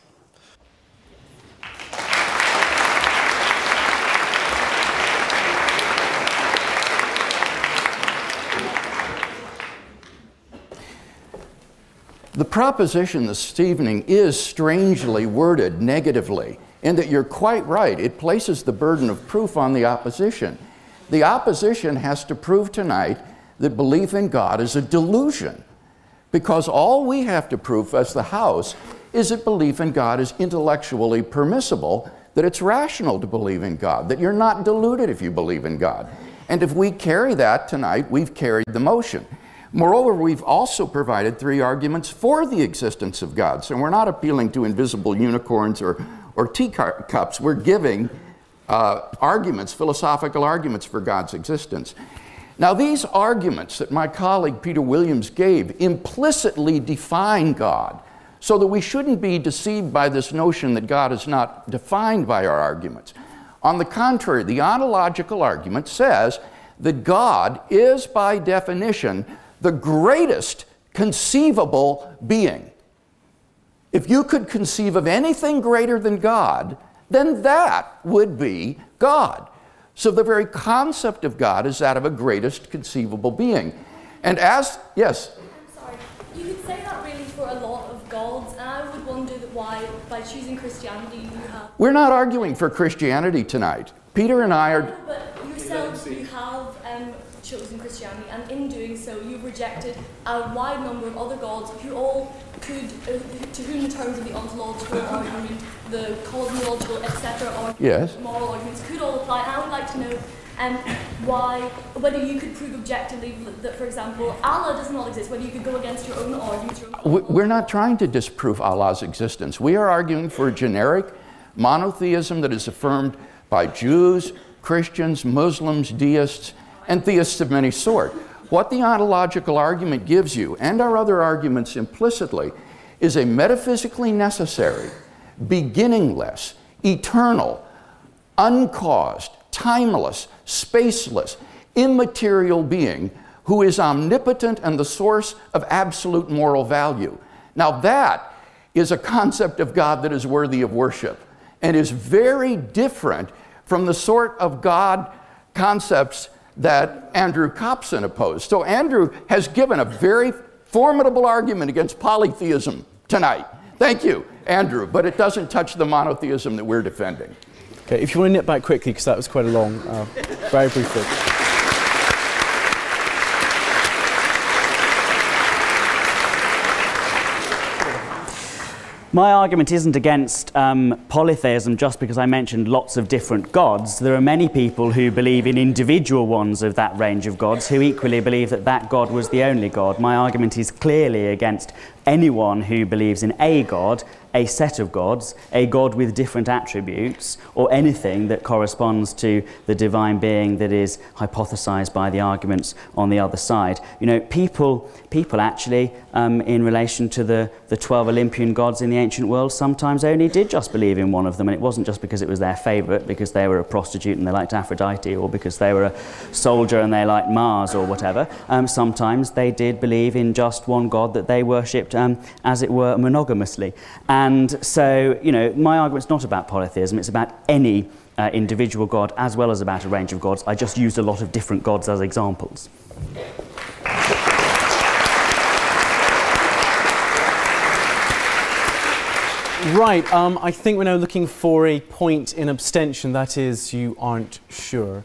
The proposition this evening is strangely worded negatively, in that you're quite right. It places the burden of proof on the opposition. The opposition has to prove tonight that belief in God is a delusion, because all we have to prove as the House is that belief in God is intellectually permissible, that it's rational to believe in God, that you're not deluded if you believe in God. And if we carry that tonight, we've carried the motion. Moreover, we've also provided three arguments for the existence of God. So we're not appealing to invisible unicorns or, or teacups. We're giving uh, arguments, philosophical arguments for God's existence. Now, these arguments that my colleague Peter Williams gave implicitly define God, so that we shouldn't be deceived by this notion that God is not defined by our arguments. On the contrary, the ontological argument says that God is, by definition, the greatest conceivable being. If you could conceive of anything greater than God, then that would be God. So the very concept of God is that of a greatest conceivable being. And as, yes? I'm sorry, you could say that really for a lot of gods, and I would wonder why, by choosing Christianity, you have. We're not arguing for Christianity tonight. Peter and I are. But yourself, you have um, chosen Christianity, and in doing so, you've rejected a wide number of other gods who all could, uh, to whom, in terms of the ontological argument, the cosmological, etc., or yes. moral arguments, could all apply. And I would like to know um, why, whether you could prove objectively that, for example, Allah does not exist, whether you could go against your own arguments. Your own We're not trying to disprove Allah's existence. We are arguing for a generic monotheism that is affirmed by Jews, Christians, Muslims, deists, and theists of many sort. What the ontological argument gives you, and our other arguments implicitly, is a metaphysically necessary, beginningless, eternal, uncaused, timeless, spaceless, immaterial being who is omnipotent and the source of absolute moral value. Now, that is a concept of God that is worthy of worship and is very different from the sort of God concepts that Andrew Copson opposed. So, Andrew has given a very formidable argument against polytheism tonight. Thank you, Andrew, but it doesn't touch the monotheism that we're defending. Okay, if you want to nip back quickly, because that was quite a long, uh, very briefly. My argument isn't against um, polytheism just because I mentioned lots of different gods. There are many people who believe in individual ones of that range of gods who equally believe that that God was the only God. My argument is clearly against anyone who believes in a God a set of gods, a God with different attributes, or anything that corresponds to the divine being that is hypothesized by the arguments on the other side. You know, people, people actually, um, in relation to the, the 12 Olympian gods in the ancient world, sometimes only did just believe in one of them, and it wasn't just because it was their favorite, because they were a prostitute and they liked Aphrodite, or because they were a soldier and they liked Mars, or whatever. Um, sometimes they did believe in just one God that they worshipped, um, as it were, monogamously. And so, you know, my argument's not about polytheism, it's about any uh, individual God as well as about a range of gods. I just used a lot of different gods as examples. Right, um, I think we're now looking for a point in abstention, that is, you aren't sure.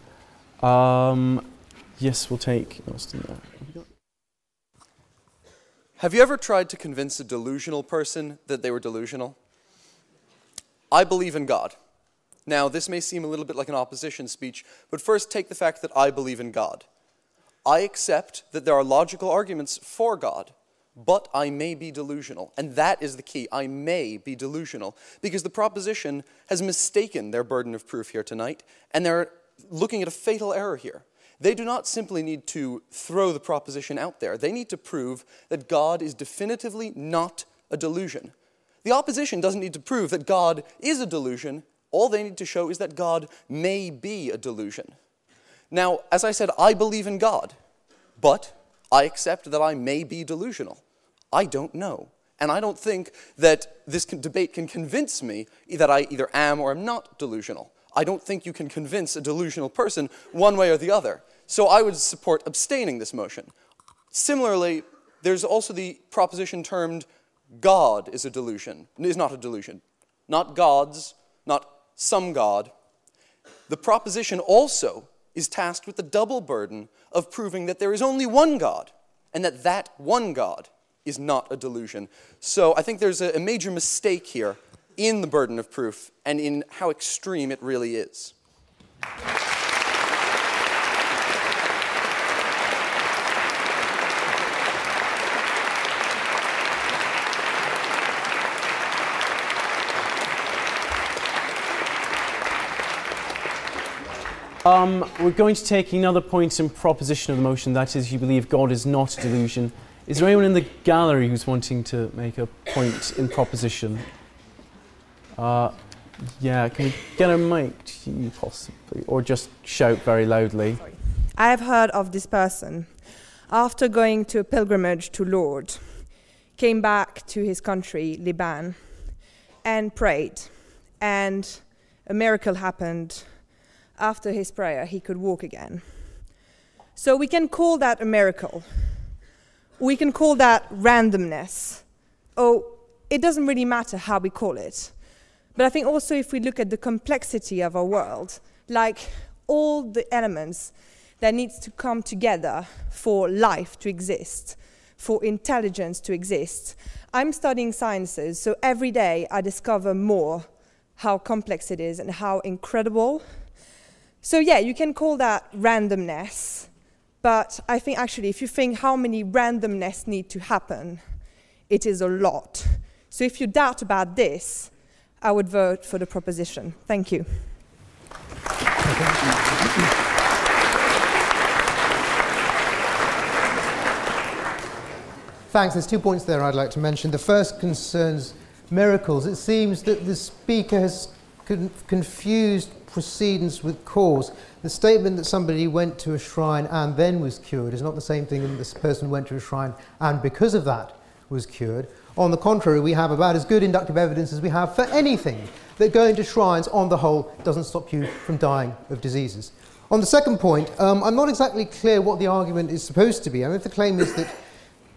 Um, yes, we'll take Austin there. Have you ever tried to convince a delusional person that they were delusional? I believe in God. Now, this may seem a little bit like an opposition speech, but first take the fact that I believe in God. I accept that there are logical arguments for God, but I may be delusional. And that is the key. I may be delusional. Because the proposition has mistaken their burden of proof here tonight, and they're looking at a fatal error here. They do not simply need to throw the proposition out there, they need to prove that God is definitively not a delusion. The opposition doesn't need to prove that God is a delusion. All they need to show is that God may be a delusion. Now, as I said, I believe in God, but I accept that I may be delusional. I don't know. And I don't think that this debate can convince me that I either am or am not delusional. I don't think you can convince a delusional person one way or the other. So I would support abstaining this motion. Similarly, there's also the proposition termed God is a delusion, is not a delusion. Not gods, not some God. The proposition also is tasked with the double burden of proving that there is only one God and that that one God is not a delusion. So I think there's a, a major mistake here in the burden of proof and in how extreme it really is. Um, we're going to take another point in proposition of the motion, that is, you believe God is not a delusion. Is there anyone in the gallery who's wanting to make a point in proposition? Uh, yeah, can we get a mic to you possibly? Or just shout very loudly? I have heard of this person. After going to a pilgrimage to Lourdes, came back to his country, Liban, and prayed. And a miracle happened. After his prayer, he could walk again. So we can call that a miracle. We can call that randomness. Oh, it doesn't really matter how we call it. But I think also if we look at the complexity of our world, like all the elements that needs to come together for life to exist, for intelligence to exist. I'm studying sciences, so every day I discover more how complex it is and how incredible. So yeah, you can call that randomness, but I think actually if you think how many randomness need to happen, it is a lot. So if you doubt about this, I would vote for the proposition. Thank you. Thanks. There's two points there I'd like to mention. The first concerns miracles. It seems that the speaker has con- confused precedence with cause. The statement that somebody went to a shrine and then was cured is not the same thing that this person went to a shrine and because of that was cured. On the contrary, we have about as good inductive evidence as we have for anything that going to shrines, on the whole, doesn't stop you from dying of diseases. On the second point, um, I'm not exactly clear what the argument is supposed to be. I mean, if the claim is that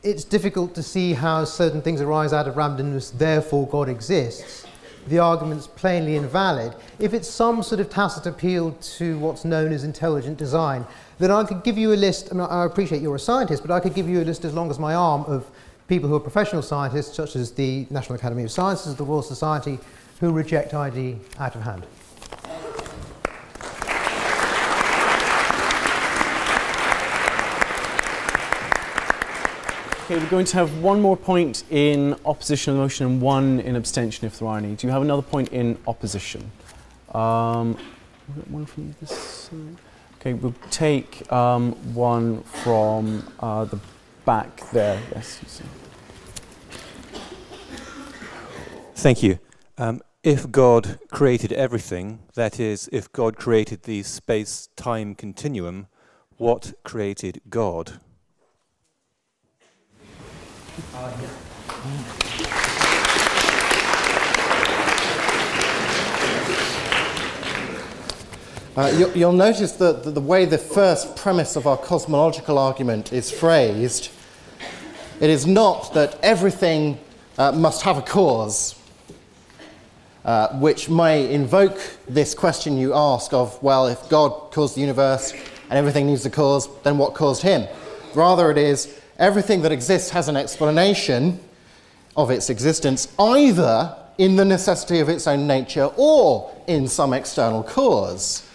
it's difficult to see how certain things arise out of randomness, therefore God exists. The argument's plainly invalid. If it's some sort of tacit appeal to what's known as intelligent design, then I could give you a list, I, mean, I appreciate you're a scientist, but I could give you a list as long as my arm of people who are professional scientists, such as the National Academy of Sciences, the Royal Society, who reject ID out of hand. Okay, we're going to have one more point in opposition to the motion and one in abstention if there are any. Do you have another point in opposition? Um, one from this side. Okay, we'll take um, one from uh, the back there. Yes. Thank you. Um, if God created everything, that is, if God created the space time continuum, what created God? Uh, you, you'll notice that the, the way the first premise of our cosmological argument is phrased, it is not that everything uh, must have a cause, uh, which may invoke this question you ask of, well, if God caused the universe and everything needs a cause, then what caused him? Rather, it is everything that exists has an explanation of its existence, either in the necessity of its own nature or in some external cause.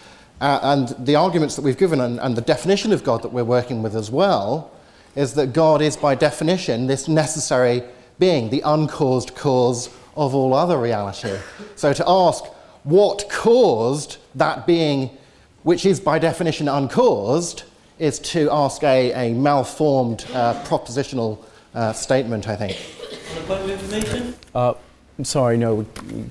Uh, and the arguments that we've given and, and the definition of God that we're working with as well is that God is, by definition, this necessary being, the uncaused cause of all other reality. So to ask what caused that being, which is by definition uncaused, is to ask a, a malformed uh, propositional uh, statement, I think. On point of information? Uh, I'm sorry, no, we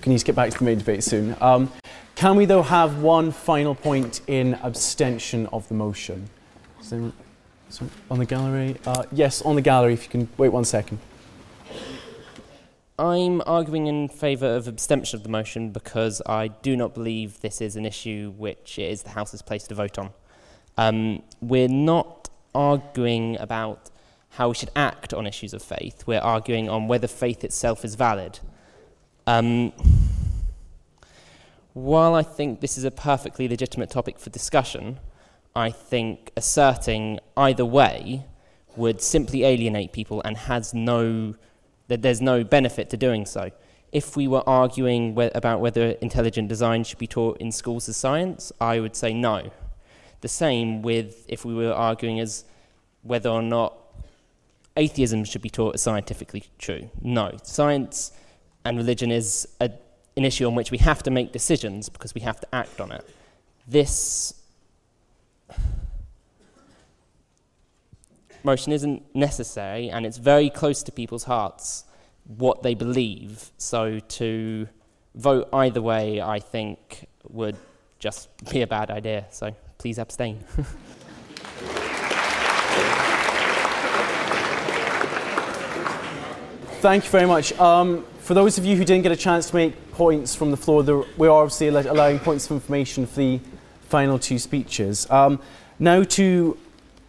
need to get back to the main debate soon. Um, can we, though, have one final point in abstention of the motion? Anyone, sorry, on the gallery? Uh, yes, on the gallery, if you can wait one second. I'm arguing in favour of abstention of the motion because I do not believe this is an issue which it is the House's place to vote on. Um, we're not arguing about how we should act on issues of faith. We're arguing on whether faith itself is valid. Um, while I think this is a perfectly legitimate topic for discussion, I think asserting either way would simply alienate people and has no that there's no benefit to doing so. If we were arguing wh- about whether intelligent design should be taught in schools as science, I would say no. The same with if we were arguing as whether or not atheism should be taught as scientifically true. No. Science and religion is a, an issue on which we have to make decisions because we have to act on it. This motion isn't necessary and it's very close to people's hearts what they believe. So to vote either way, I think, would just be a bad idea. So please abstain. Thank you very much. Um, for those of you who didn't get a chance to make points from the floor, there, we are obviously al- allowing points of information for the final two speeches. Um, now, to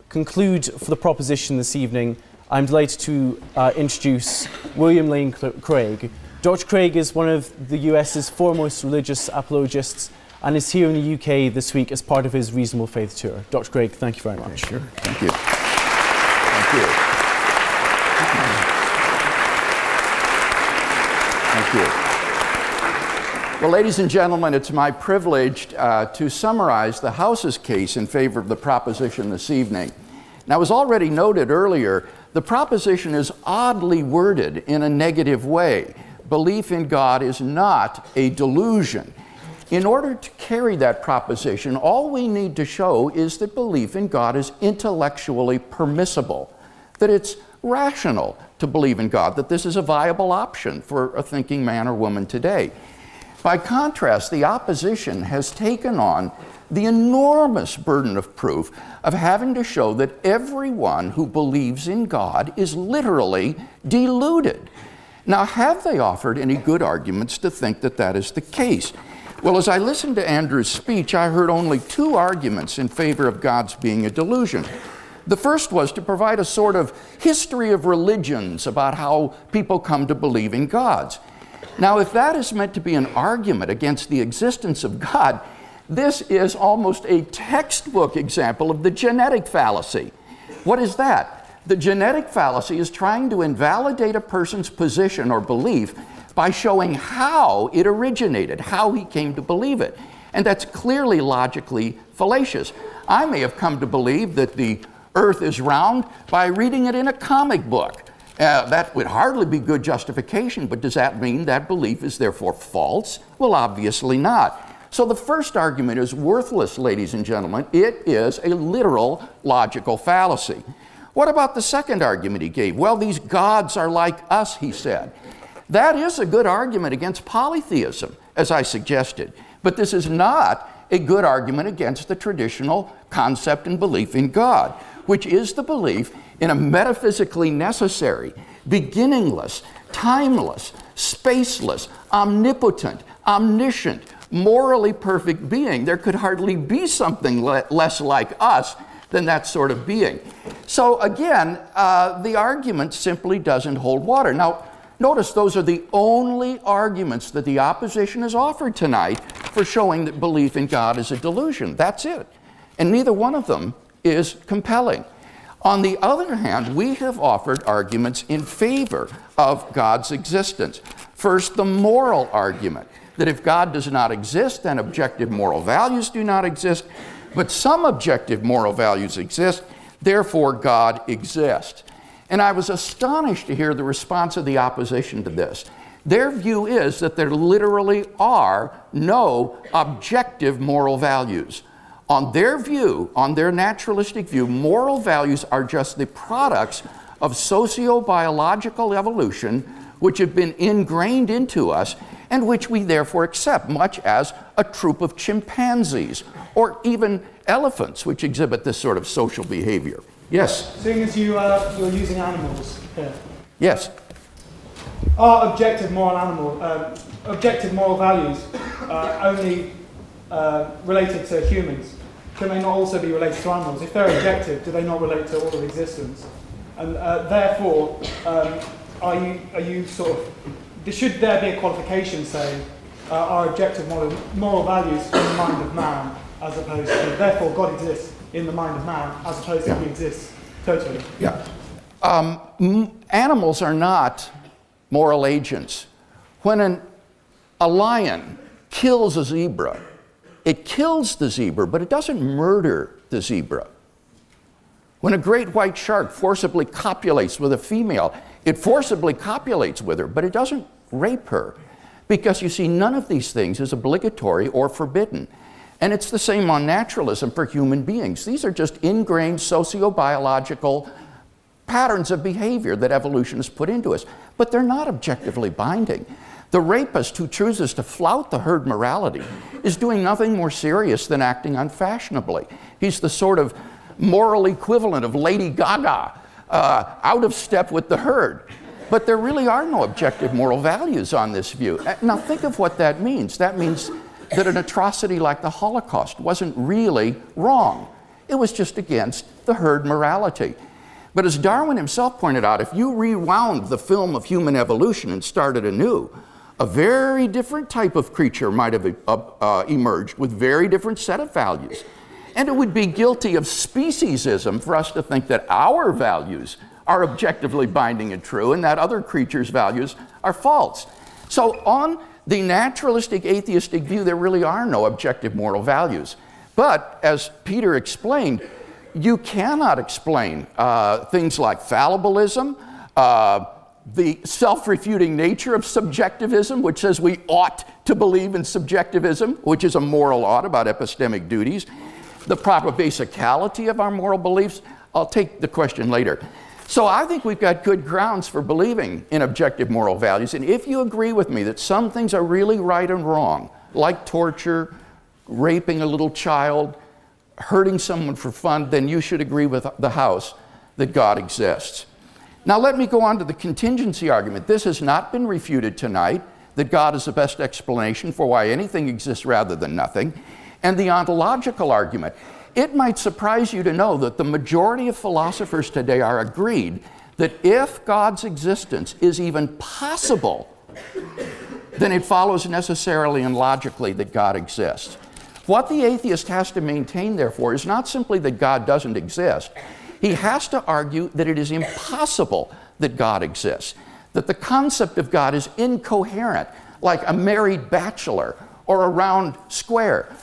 conclude for the proposition this evening, I'm delighted to uh, introduce William Lane Craig. Dr. Craig is one of the US's foremost religious apologists and is here in the UK this week as part of his Reasonable Faith Tour. Dr. Craig, thank you very much. Sure, thank you. Thank you. Thank you. Well, ladies and gentlemen, it's my privilege uh, to summarize the House's case in favor of the proposition this evening. Now, as already noted earlier, the proposition is oddly worded in a negative way. Belief in God is not a delusion. In order to carry that proposition, all we need to show is that belief in God is intellectually permissible, that it's rational to believe in God, that this is a viable option for a thinking man or woman today. By contrast, the opposition has taken on the enormous burden of proof of having to show that everyone who believes in God is literally deluded. Now, have they offered any good arguments to think that that is the case? Well, as I listened to Andrew's speech, I heard only two arguments in favor of God's being a delusion. The first was to provide a sort of history of religions about how people come to believe in gods. Now, if that is meant to be an argument against the existence of God, this is almost a textbook example of the genetic fallacy. What is that? The genetic fallacy is trying to invalidate a person's position or belief by showing how it originated, how he came to believe it. And that's clearly logically fallacious. I may have come to believe that the earth is round by reading it in a comic book. Uh, that would hardly be good justification, but does that mean that belief is therefore false? Well, obviously not. So the first argument is worthless, ladies and gentlemen. It is a literal logical fallacy. What about the second argument he gave? Well, these gods are like us, he said. That is a good argument against polytheism, as I suggested, but this is not a good argument against the traditional concept and belief in God, which is the belief in a metaphysically necessary, beginningless, timeless, spaceless, omnipotent, omniscient, morally perfect being. There could hardly be something le- less like us than that sort of being. So, again, uh, the argument simply doesn't hold water. Now, notice those are the only arguments that the opposition has offered tonight for showing that belief in God is a delusion. That's it. And neither one of them is compelling. On the other hand, we have offered arguments in favor of God's existence. First, the moral argument that if God does not exist, then objective moral values do not exist, but some objective moral values exist, therefore God exists. And I was astonished to hear the response of the opposition to this. Their view is that there literally are no objective moral values. On their view, on their naturalistic view, moral values are just the products of socio biological evolution which have been ingrained into us and which we therefore accept, much as a troop of chimpanzees or even elephants, which exhibit this sort of social behavior. Yes? Seeing as you, uh, you're using animals here, Yes? are objective moral animal, um, objective moral values uh, only uh, related to humans? Can they not also be related to animals? If they're objective, do they not relate to all of existence? And uh, therefore, um, are you are you sort of should there be a qualification saying uh, are objective moral, moral values in the mind of man as opposed to therefore God exists in the mind of man as opposed to he exists totally? Yeah. Um, animals are not moral agents. When an, a lion kills a zebra, it kills the zebra, but it doesn't murder the zebra. When a great white shark forcibly copulates with a female, it forcibly copulates with her, but it doesn't rape her. Because you see, none of these things is obligatory or forbidden. And it's the same on naturalism for human beings. These are just ingrained sociobiological patterns of behavior that evolution has put into us, but they're not objectively binding. The rapist who chooses to flout the herd morality is doing nothing more serious than acting unfashionably. He's the sort of moral equivalent of Lady Gaga, uh, out of step with the herd. But there really are no objective moral values on this view. Now, think of what that means. That means that an atrocity like the Holocaust wasn't really wrong, it was just against the herd morality. But as Darwin himself pointed out, if you rewound the film of human evolution and started anew, a very different type of creature might have uh, uh, emerged with very different set of values. And it would be guilty of speciesism for us to think that our values are objectively binding and true and that other creatures' values are false. So, on the naturalistic atheistic view, there really are no objective moral values. But, as Peter explained, you cannot explain uh, things like fallibilism, uh, the self refuting nature of subjectivism, which says we ought to believe in subjectivism, which is a moral ought about epistemic duties, the proper basicality of our moral beliefs. I'll take the question later. So I think we've got good grounds for believing in objective moral values. And if you agree with me that some things are really right and wrong, like torture, raping a little child, hurting someone for fun, then you should agree with the House that God exists. Now, let me go on to the contingency argument. This has not been refuted tonight, that God is the best explanation for why anything exists rather than nothing. And the ontological argument. It might surprise you to know that the majority of philosophers today are agreed that if God's existence is even possible, then it follows necessarily and logically that God exists. What the atheist has to maintain, therefore, is not simply that God doesn't exist, he has to argue that it is impossible that God exists, that the concept of God is incoherent, like a married bachelor or a round square.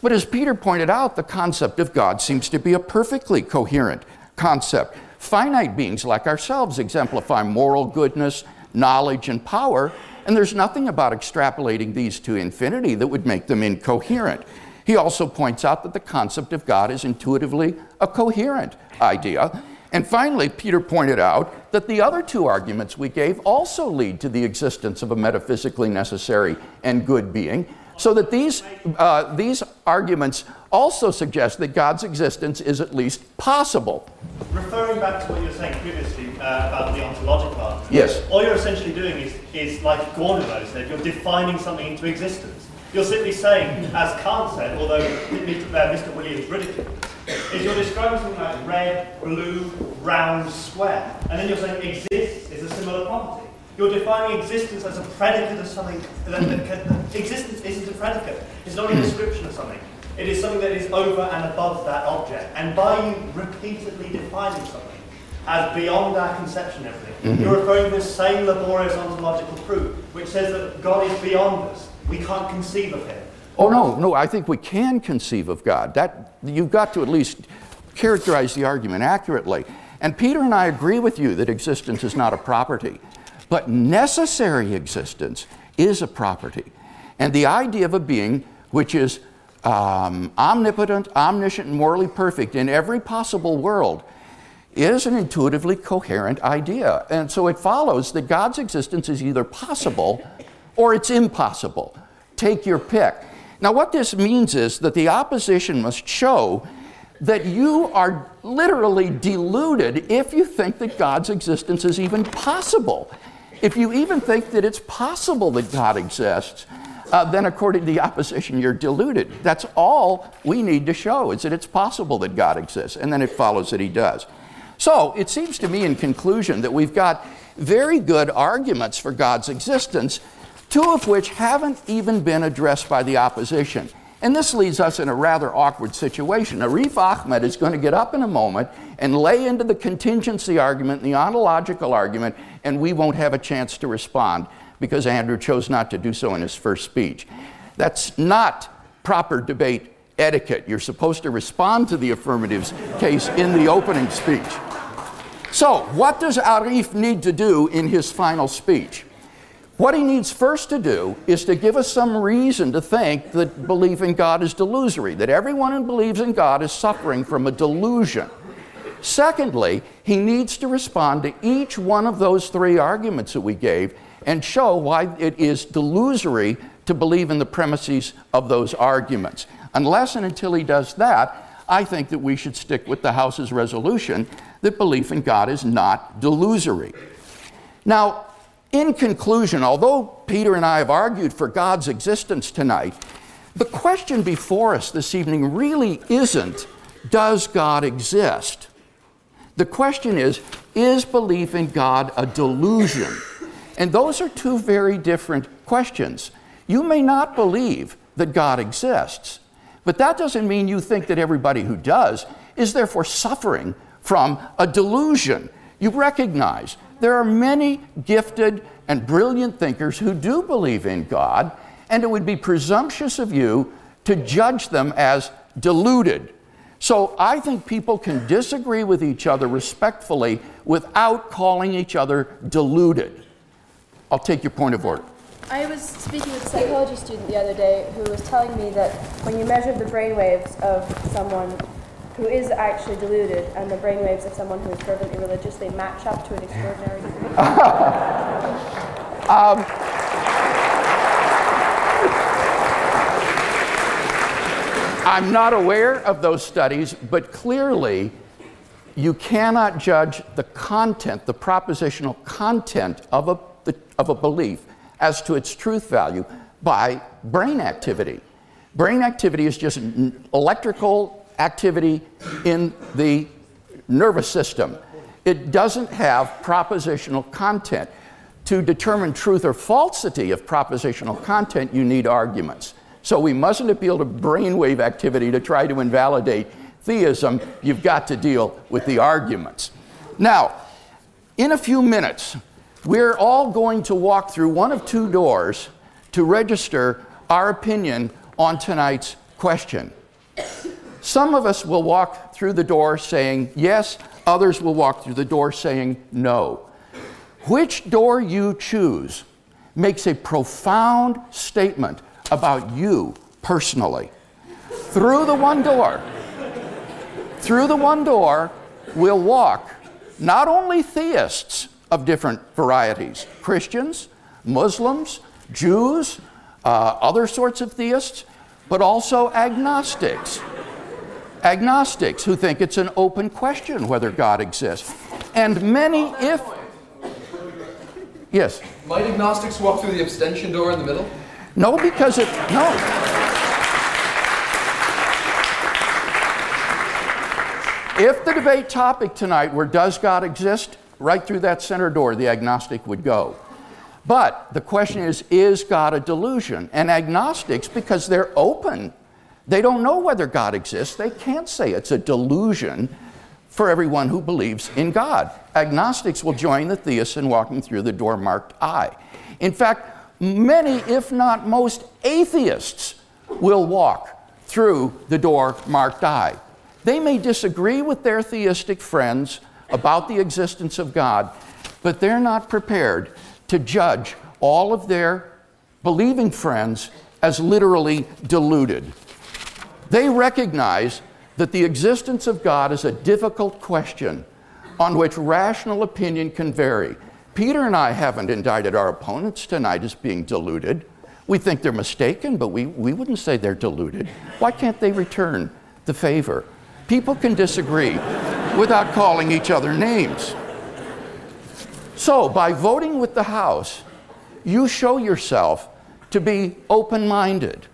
But as Peter pointed out, the concept of God seems to be a perfectly coherent concept. Finite beings like ourselves exemplify moral goodness, knowledge, and power, and there's nothing about extrapolating these to infinity that would make them incoherent. He also points out that the concept of God is intuitively a coherent idea. And finally, Peter pointed out that the other two arguments we gave also lead to the existence of a metaphysically necessary and good being, so that these, uh, these arguments also suggest that God's existence is at least possible. Referring back to what you were saying previously uh, about the ontological argument, Yes. all you're essentially doing is, is like Gordon said, you're defining something into existence. You're simply saying, as Kant said, although Mr. Mr. Williams ridiculed, is you're describing something like red, blue, round, square, and then you're saying exists is a similar property. You're defining existence as a predicate of something. Existence isn't a predicate. It's not a description of something. It is something that is over and above that object. And by you repeatedly defining something as beyond our conception and everything, Mhm. you're referring to the same laborious ontological proof, which says that God is beyond us. We can't conceive of him. Oh, no, no, I think we can conceive of God. That, you've got to at least characterize the argument accurately. And Peter and I agree with you that existence is not a property, but necessary existence is a property. And the idea of a being which is um, omnipotent, omniscient, and morally perfect in every possible world is an intuitively coherent idea. And so it follows that God's existence is either possible or it's impossible. Take your pick. Now, what this means is that the opposition must show that you are literally deluded if you think that God's existence is even possible. If you even think that it's possible that God exists, uh, then according to the opposition, you're deluded. That's all we need to show is that it's possible that God exists, and then it follows that He does. So it seems to me, in conclusion, that we've got very good arguments for God's existence, two of which haven't even been addressed by the opposition. And this leaves us in a rather awkward situation. Arif Ahmed is going to get up in a moment and lay into the contingency argument, the ontological argument, and we won't have a chance to respond because Andrew chose not to do so in his first speech. That's not proper debate etiquette. You're supposed to respond to the affirmatives case in the opening speech. So, what does Arif need to do in his final speech? What he needs first to do is to give us some reason to think that belief in God is delusory, that everyone who believes in God is suffering from a delusion. Secondly, he needs to respond to each one of those three arguments that we gave and show why it is delusory to believe in the premises of those arguments. Unless and until he does that, I think that we should stick with the House's resolution that belief in God is not delusory. Now, in conclusion, although Peter and I have argued for God's existence tonight, the question before us this evening really isn't does God exist? The question is is belief in God a delusion? And those are two very different questions. You may not believe that God exists, but that doesn't mean you think that everybody who does is therefore suffering from a delusion. You recognize there are many gifted and brilliant thinkers who do believe in God, and it would be presumptuous of you to judge them as deluded. So I think people can disagree with each other respectfully without calling each other deluded. I'll take your point of order. I was speaking with a psychology student the other day who was telling me that when you measure the brainwaves of someone who is actually deluded and the brainwaves of someone who is fervently religious, they match up to an extraordinary degree. um, I'm not aware of those studies, but clearly you cannot judge the content, the propositional content of a, the, of a belief as to its truth value by brain activity. Brain activity is just electrical activity in the nervous system. It doesn't have propositional content. To determine truth or falsity of propositional content, you need arguments. So we mustn't appeal to brainwave activity to try to invalidate theism. You've got to deal with the arguments. Now, in a few minutes, we're all going to walk through one of two doors to register our opinion on tonight's question. Some of us will walk through the door saying yes, others will walk through the door saying no. Which door you choose makes a profound statement about you personally. Through the one door, through the one door will walk not only theists of different varieties Christians, Muslims, Jews, uh, other sorts of theists, but also agnostics. Agnostics who think it's an open question whether God exists. And many, if. Yes? Might agnostics walk through the abstention door in the middle? No, because it. No. If the debate topic tonight were Does God exist? right through that center door, the agnostic would go. But the question is Is God a delusion? And agnostics, because they're open, they don't know whether God exists, they can't say it's a delusion for everyone who believes in God. Agnostics will join the theists in walking through the door marked Aye. In fact, many, if not most, atheists will walk through the door marked Aye. They may disagree with their theistic friends about the existence of God, but they're not prepared to judge all of their believing friends as literally deluded. They recognize that the existence of God is a difficult question on which rational opinion can vary. Peter and I haven't indicted our opponents tonight as being deluded. We think they're mistaken, but we, we wouldn't say they're deluded. Why can't they return the favor? People can disagree without calling each other names. So, by voting with the House, you show yourself to be open minded,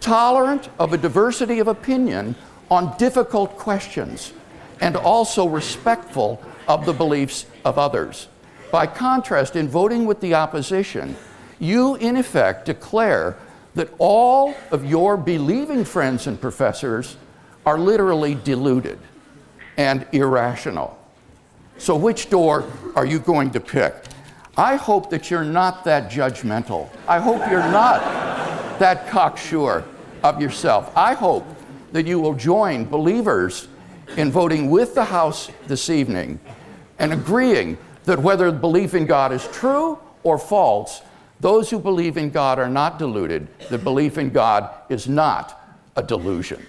tolerant of a diversity of opinion on difficult questions, and also respectful of the beliefs of others. By contrast, in voting with the opposition, you in effect declare that all of your believing friends and professors are literally deluded and irrational. So, which door are you going to pick? I hope that you're not that judgmental. I hope you're not that cocksure of yourself. I hope that you will join believers in voting with the House this evening and agreeing that whether belief in God is true or false, Those who believe in God are not deluded. The belief in God is not a delusion.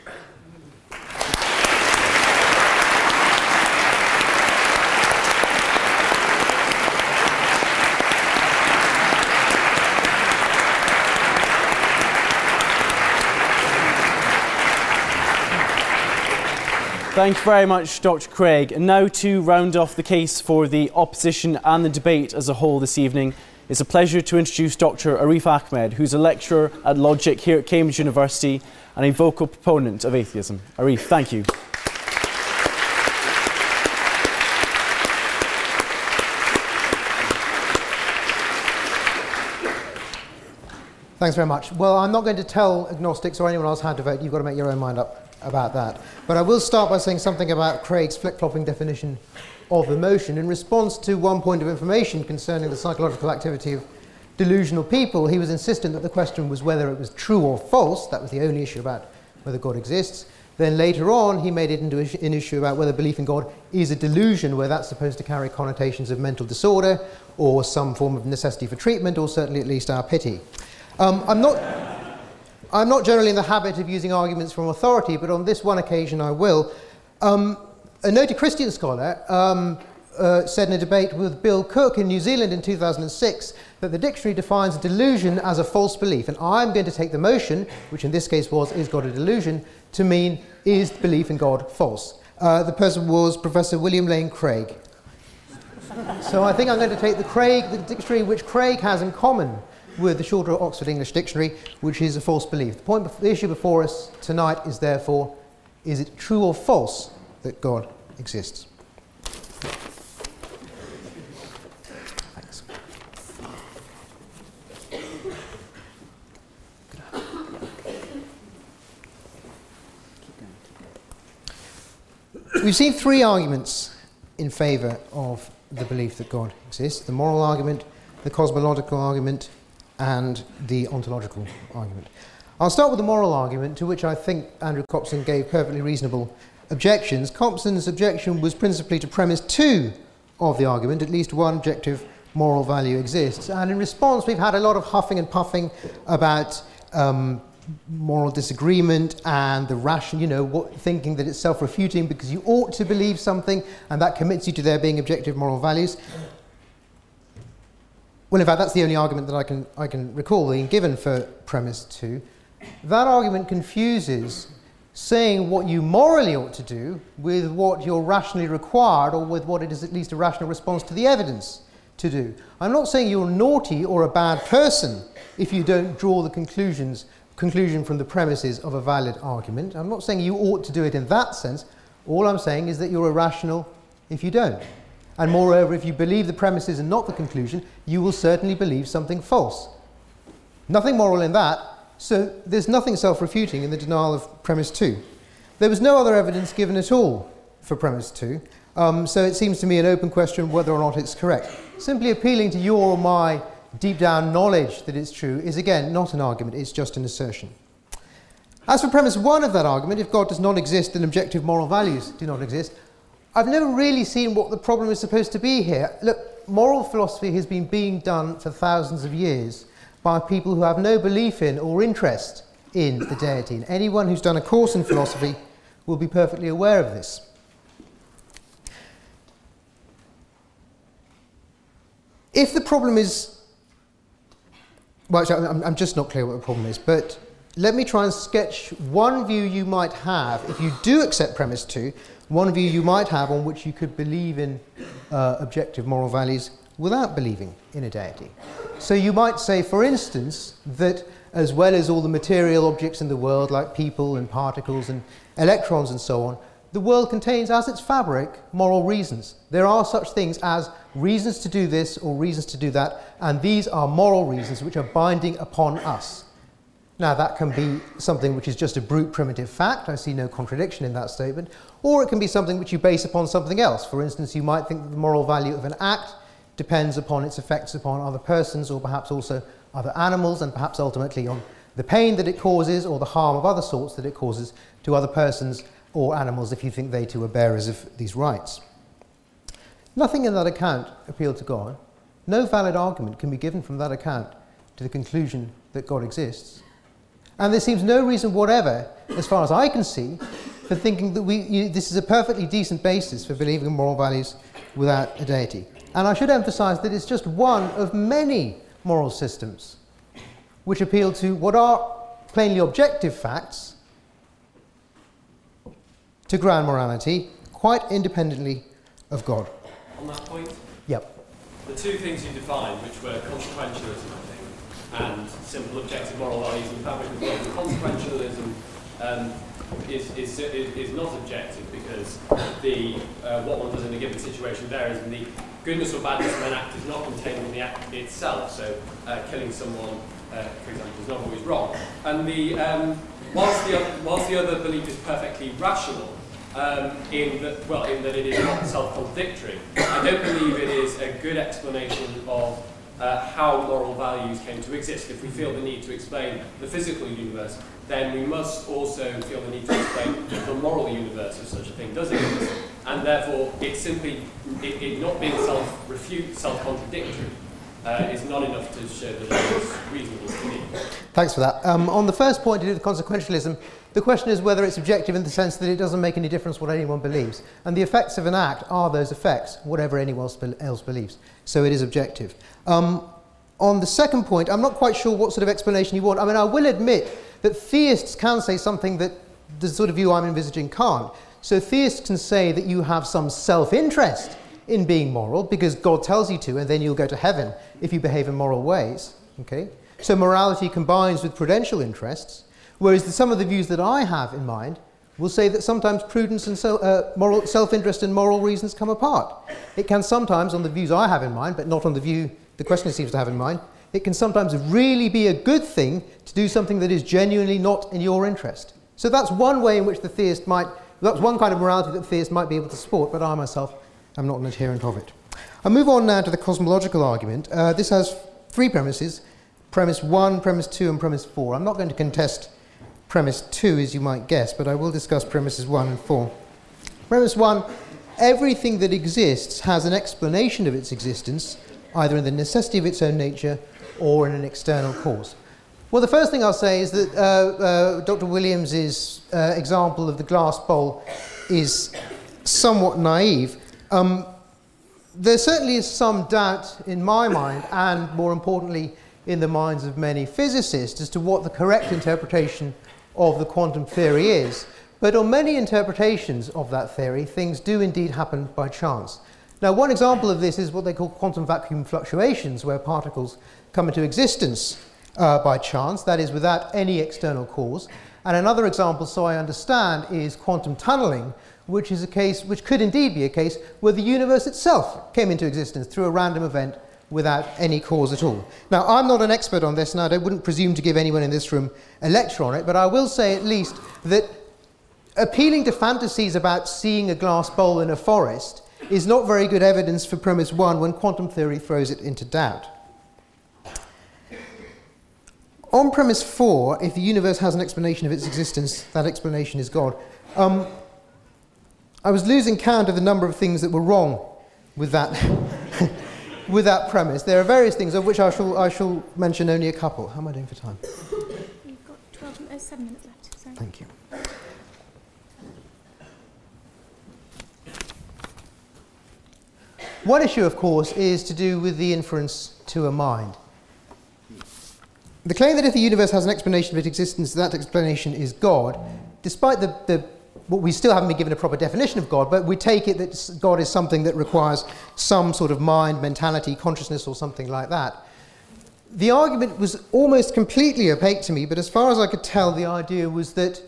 Thank you very much, Dr. Craig. And now to round off the case for the opposition and the debate as a whole this evening, it's a pleasure to introduce Dr. Arif Ahmed, who's a lecturer at Logic here at Cambridge University and a vocal proponent of atheism. Arif, thank you. Thanks very much. Well, I'm not going to tell agnostics or anyone else how to vote. You've got to make your own mind up about that. But I will start by saying something about Craig's flip-flopping definition of emotion. In response to one point of information concerning the psychological activity of delusional people, he was insistent that the question was whether it was true or false. That was the only issue about whether God exists. Then later on, he made it into an issue about whether belief in God is a delusion, where that's supposed to carry connotations of mental disorder or some form of necessity for treatment, or certainly at least our pity. Um, I'm, not, I'm not generally in the habit of using arguments from authority, but on this one occasion I will. Um, a noted Christian scholar um, uh, said in a debate with Bill Cooke in New Zealand in 2006 that the dictionary defines a delusion as a false belief. And I'm going to take the motion, which in this case was, is God a delusion, to mean, is belief in God false? Uh, the person was Professor William Lane Craig. so I think I'm going to take the Craig, the dictionary which Craig has in common with the shorter Oxford English Dictionary, which is a false belief. The, point, the issue before us tonight is therefore, is it true or false that God exists? Thanks. We've seen three arguments in favour of the belief that God exists the moral argument, the cosmological argument, and the ontological argument. I'll start with the moral argument, to which I think Andrew Copson gave perfectly reasonable objections. Copson's objection was principally to premise two of the argument, at least one objective moral value exists. And in response, we've had a lot of huffing and puffing about um, moral disagreement and the rational, you know, what, thinking that it's self refuting because you ought to believe something and that commits you to there being objective moral values. Well, in fact, that's the only argument that I can, I can recall being given for premise two. That argument confuses saying what you morally ought to do with what you're rationally required or with what it is at least a rational response to the evidence to do. I'm not saying you're naughty or a bad person if you don't draw the conclusions conclusion from the premises of a valid argument. I'm not saying you ought to do it in that sense. All I'm saying is that you're irrational if you don't. And moreover, if you believe the premises and not the conclusion, you will certainly believe something false. Nothing moral in that, so there's nothing self refuting in the denial of premise 2. There was no other evidence given at all for premise 2, um, so it seems to me an open question whether or not it's correct. Simply appealing to your or my deep down knowledge that it's true is again not an argument, it's just an assertion. As for premise 1 of that argument, if God does not exist, then objective moral values do not exist. I've never really seen what the problem is supposed to be here. Look, moral philosophy has been being done for thousands of years by people who have no belief in or interest in the deity. And anyone who's done a course in philosophy will be perfectly aware of this. If the problem is, well, actually, I'm, I'm just not clear what the problem is, but let me try and sketch one view you might have if you do accept premise two one view you might have on which you could believe in uh, objective moral values without believing in a deity. So you might say, for instance, that as well as all the material objects in the world, like people and particles and electrons and so on, the world contains as its fabric moral reasons. There are such things as reasons to do this or reasons to do that, and these are moral reasons which are binding upon us. Now, that can be something which is just a brute primitive fact. I see no contradiction in that statement. Or it can be something which you base upon something else. For instance, you might think that the moral value of an act depends upon its effects upon other persons or perhaps also other animals and perhaps ultimately on the pain that it causes or the harm of other sorts that it causes to other persons or animals if you think they too are bearers of these rights. Nothing in that account appealed to God. No valid argument can be given from that account to the conclusion that God exists. And there seems no reason whatever, as far as I can see, for thinking that we, you, this is a perfectly decent basis for believing in moral values without a deity. And I should emphasize that it's just one of many moral systems which appeal to what are plainly objective facts to ground morality quite independently of God. On that point, Yep. the two things you defined, which were consequentialism, and simple objective moral values, and the fact that the consequentialism um, is, is, is, not objective because the uh, what one does in a given situation varies, and the goodness or badness of an act is not contained in the act itself. So, uh, killing someone, uh, for example, is not always wrong. And the um, whilst the oth- whilst the other belief is perfectly rational, um, in that well, in that it is not self-contradictory, I don't believe it is a good explanation of uh, how moral values came to exist. If we feel the need to explain the physical universe, then we must also feel the need to explain the moral universe if such a thing does exist. And therefore, it simply, it, it not being self-refute, self-contradictory, uh, is not enough to show that it is reasonable to believe. Thanks for that. Um, on the first point to do with consequentialism, the question is whether it's objective in the sense that it doesn't make any difference what anyone believes. And the effects of an act are those effects, whatever anyone else believes. So it is objective. Um, on the second point, I'm not quite sure what sort of explanation you want. I mean, I will admit that theists can say something that the sort of view I'm envisaging can't. So theists can say that you have some self interest in being moral because God tells you to, and then you'll go to heaven if you behave in moral ways. Okay? So morality combines with prudential interests, whereas the, some of the views that I have in mind will say that sometimes prudence and so, uh, moral, self-interest and moral reasons come apart. It can sometimes, on the views I have in mind, but not on the view the questioner seems to have in mind, it can sometimes really be a good thing to do something that is genuinely not in your interest. So that's one way in which the theist might, that's one kind of morality that the theist might be able to support, but I myself am not an adherent of it. I'll move on now to the cosmological argument. Uh, this has three premises premise one, premise two, and premise four. I'm not going to contest premise two, as you might guess, but I will discuss premises one and four. Premise one everything that exists has an explanation of its existence, either in the necessity of its own nature or in an external cause. Well, the first thing I'll say is that uh, uh, Dr. Williams's uh, example of the glass bowl is somewhat naive. Um, there certainly is some doubt in my mind, and more importantly, in the minds of many physicists, as to what the correct interpretation of the quantum theory is. But on many interpretations of that theory, things do indeed happen by chance. Now, one example of this is what they call quantum vacuum fluctuations, where particles come into existence uh, by chance, that is, without any external cause. And another example, so I understand, is quantum tunneling, which is a case, which could indeed be a case where the universe itself came into existence through a random event without any cause at all. Now, I'm not an expert on this, and I wouldn't presume to give anyone in this room a lecture on it, but I will say at least that appealing to fantasies about seeing a glass bowl in a forest is not very good evidence for premise one when quantum theory throws it into doubt. On premise four, if the universe has an explanation of its existence, that explanation is God. Um, I was losing count of the number of things that were wrong with that, with that premise. There are various things of which I shall, I shall mention only a couple. How am I doing for time? You've got 12, uh, 7 minutes left. So. Thank you. One issue, of course, is to do with the inference to a mind. The claim that if the universe has an explanation of its existence, that explanation is God, despite the, the we still haven't been given a proper definition of God, but we take it that God is something that requires some sort of mind, mentality, consciousness, or something like that. The argument was almost completely opaque to me, but as far as I could tell, the idea was that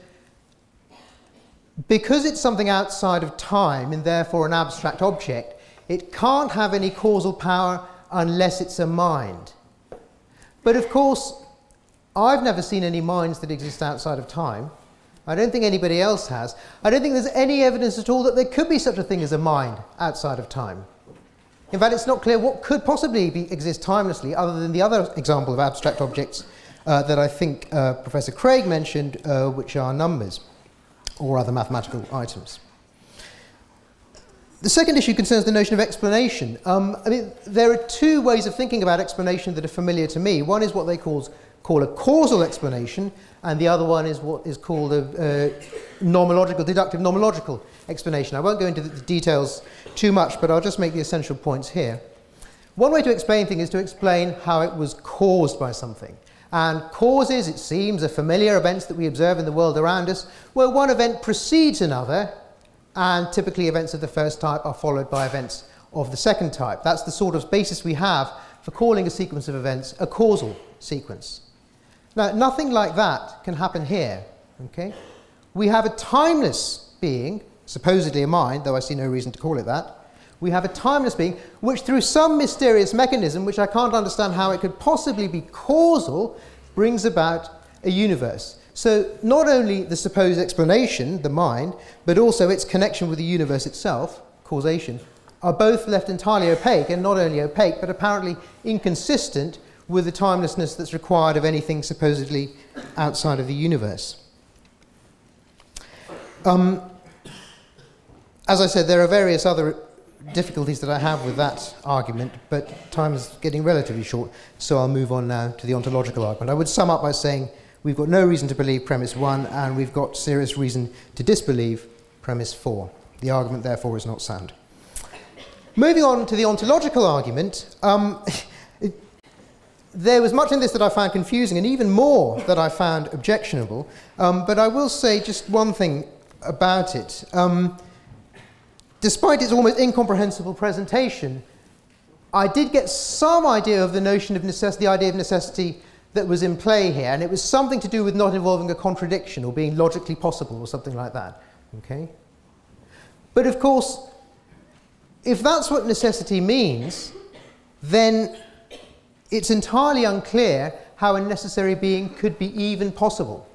because it's something outside of time and therefore an abstract object, it can't have any causal power unless it's a mind. But of course, I've never seen any minds that exist outside of time. I don't think anybody else has. I don't think there's any evidence at all that there could be such a thing as a mind outside of time. In fact, it's not clear what could possibly be, exist timelessly other than the other example of abstract objects uh, that I think uh, Professor Craig mentioned, uh, which are numbers or other mathematical items. The second issue concerns the notion of explanation. Um, I mean, there are two ways of thinking about explanation that are familiar to me. One is what they call, call a causal explanation, and the other one is what is called a, a nomological, deductive nomological explanation. I won't go into the details too much, but I'll just make the essential points here. One way to explain things is to explain how it was caused by something. And causes, it seems, are familiar events that we observe in the world around us, where one event precedes another, and typically events of the first type are followed by events of the second type. That's the sort of basis we have for calling a sequence of events a causal sequence. Now, nothing like that can happen here. Okay? We have a timeless being, supposedly a mind, though I see no reason to call it that, we have a timeless being which, through some mysterious mechanism, which I can't understand how it could possibly be causal, brings about a universe. So, not only the supposed explanation, the mind, but also its connection with the universe itself, causation, are both left entirely opaque, and not only opaque, but apparently inconsistent with the timelessness that's required of anything supposedly outside of the universe. Um, as I said, there are various other difficulties that I have with that argument, but time is getting relatively short, so I'll move on now to the ontological argument. I would sum up by saying we've got no reason to believe premise one, and we've got serious reason to disbelieve premise four. The argument, therefore, is not sound. Moving on to the ontological argument, um, there was much in this that I found confusing, and even more that I found objectionable. Um, but I will say just one thing about it. Um, despite its almost incomprehensible presentation, I did get some idea of the notion of necessity, the idea of necessity that was in play here, and it was something to do with not involving a contradiction or being logically possible or something like that. Okay? But of course, if that's what necessity means, then it's entirely unclear how a necessary being could be even possible.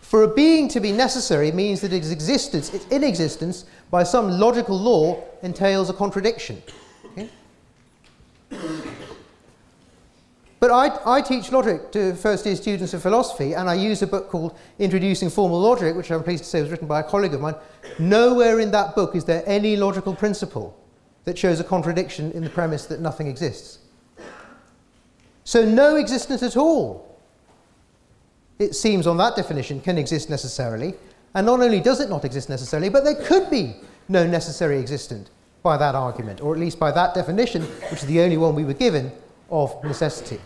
For a being to be necessary means that its existence, its inexistence, by some logical law, entails a contradiction. But I, I, teach logic to first year students of philosophy, and I use a book called Introducing Formal Logic, which I'm pleased to say was written by a colleague of mine. Nowhere in that book is there any logical principle that shows a contradiction in the premise that nothing exists. So, no existence at all it seems on that definition, can exist necessarily. And not only does it not exist necessarily, but there could be no necessary existent by that argument, or at least by that definition, which is the only one we were given of necessity.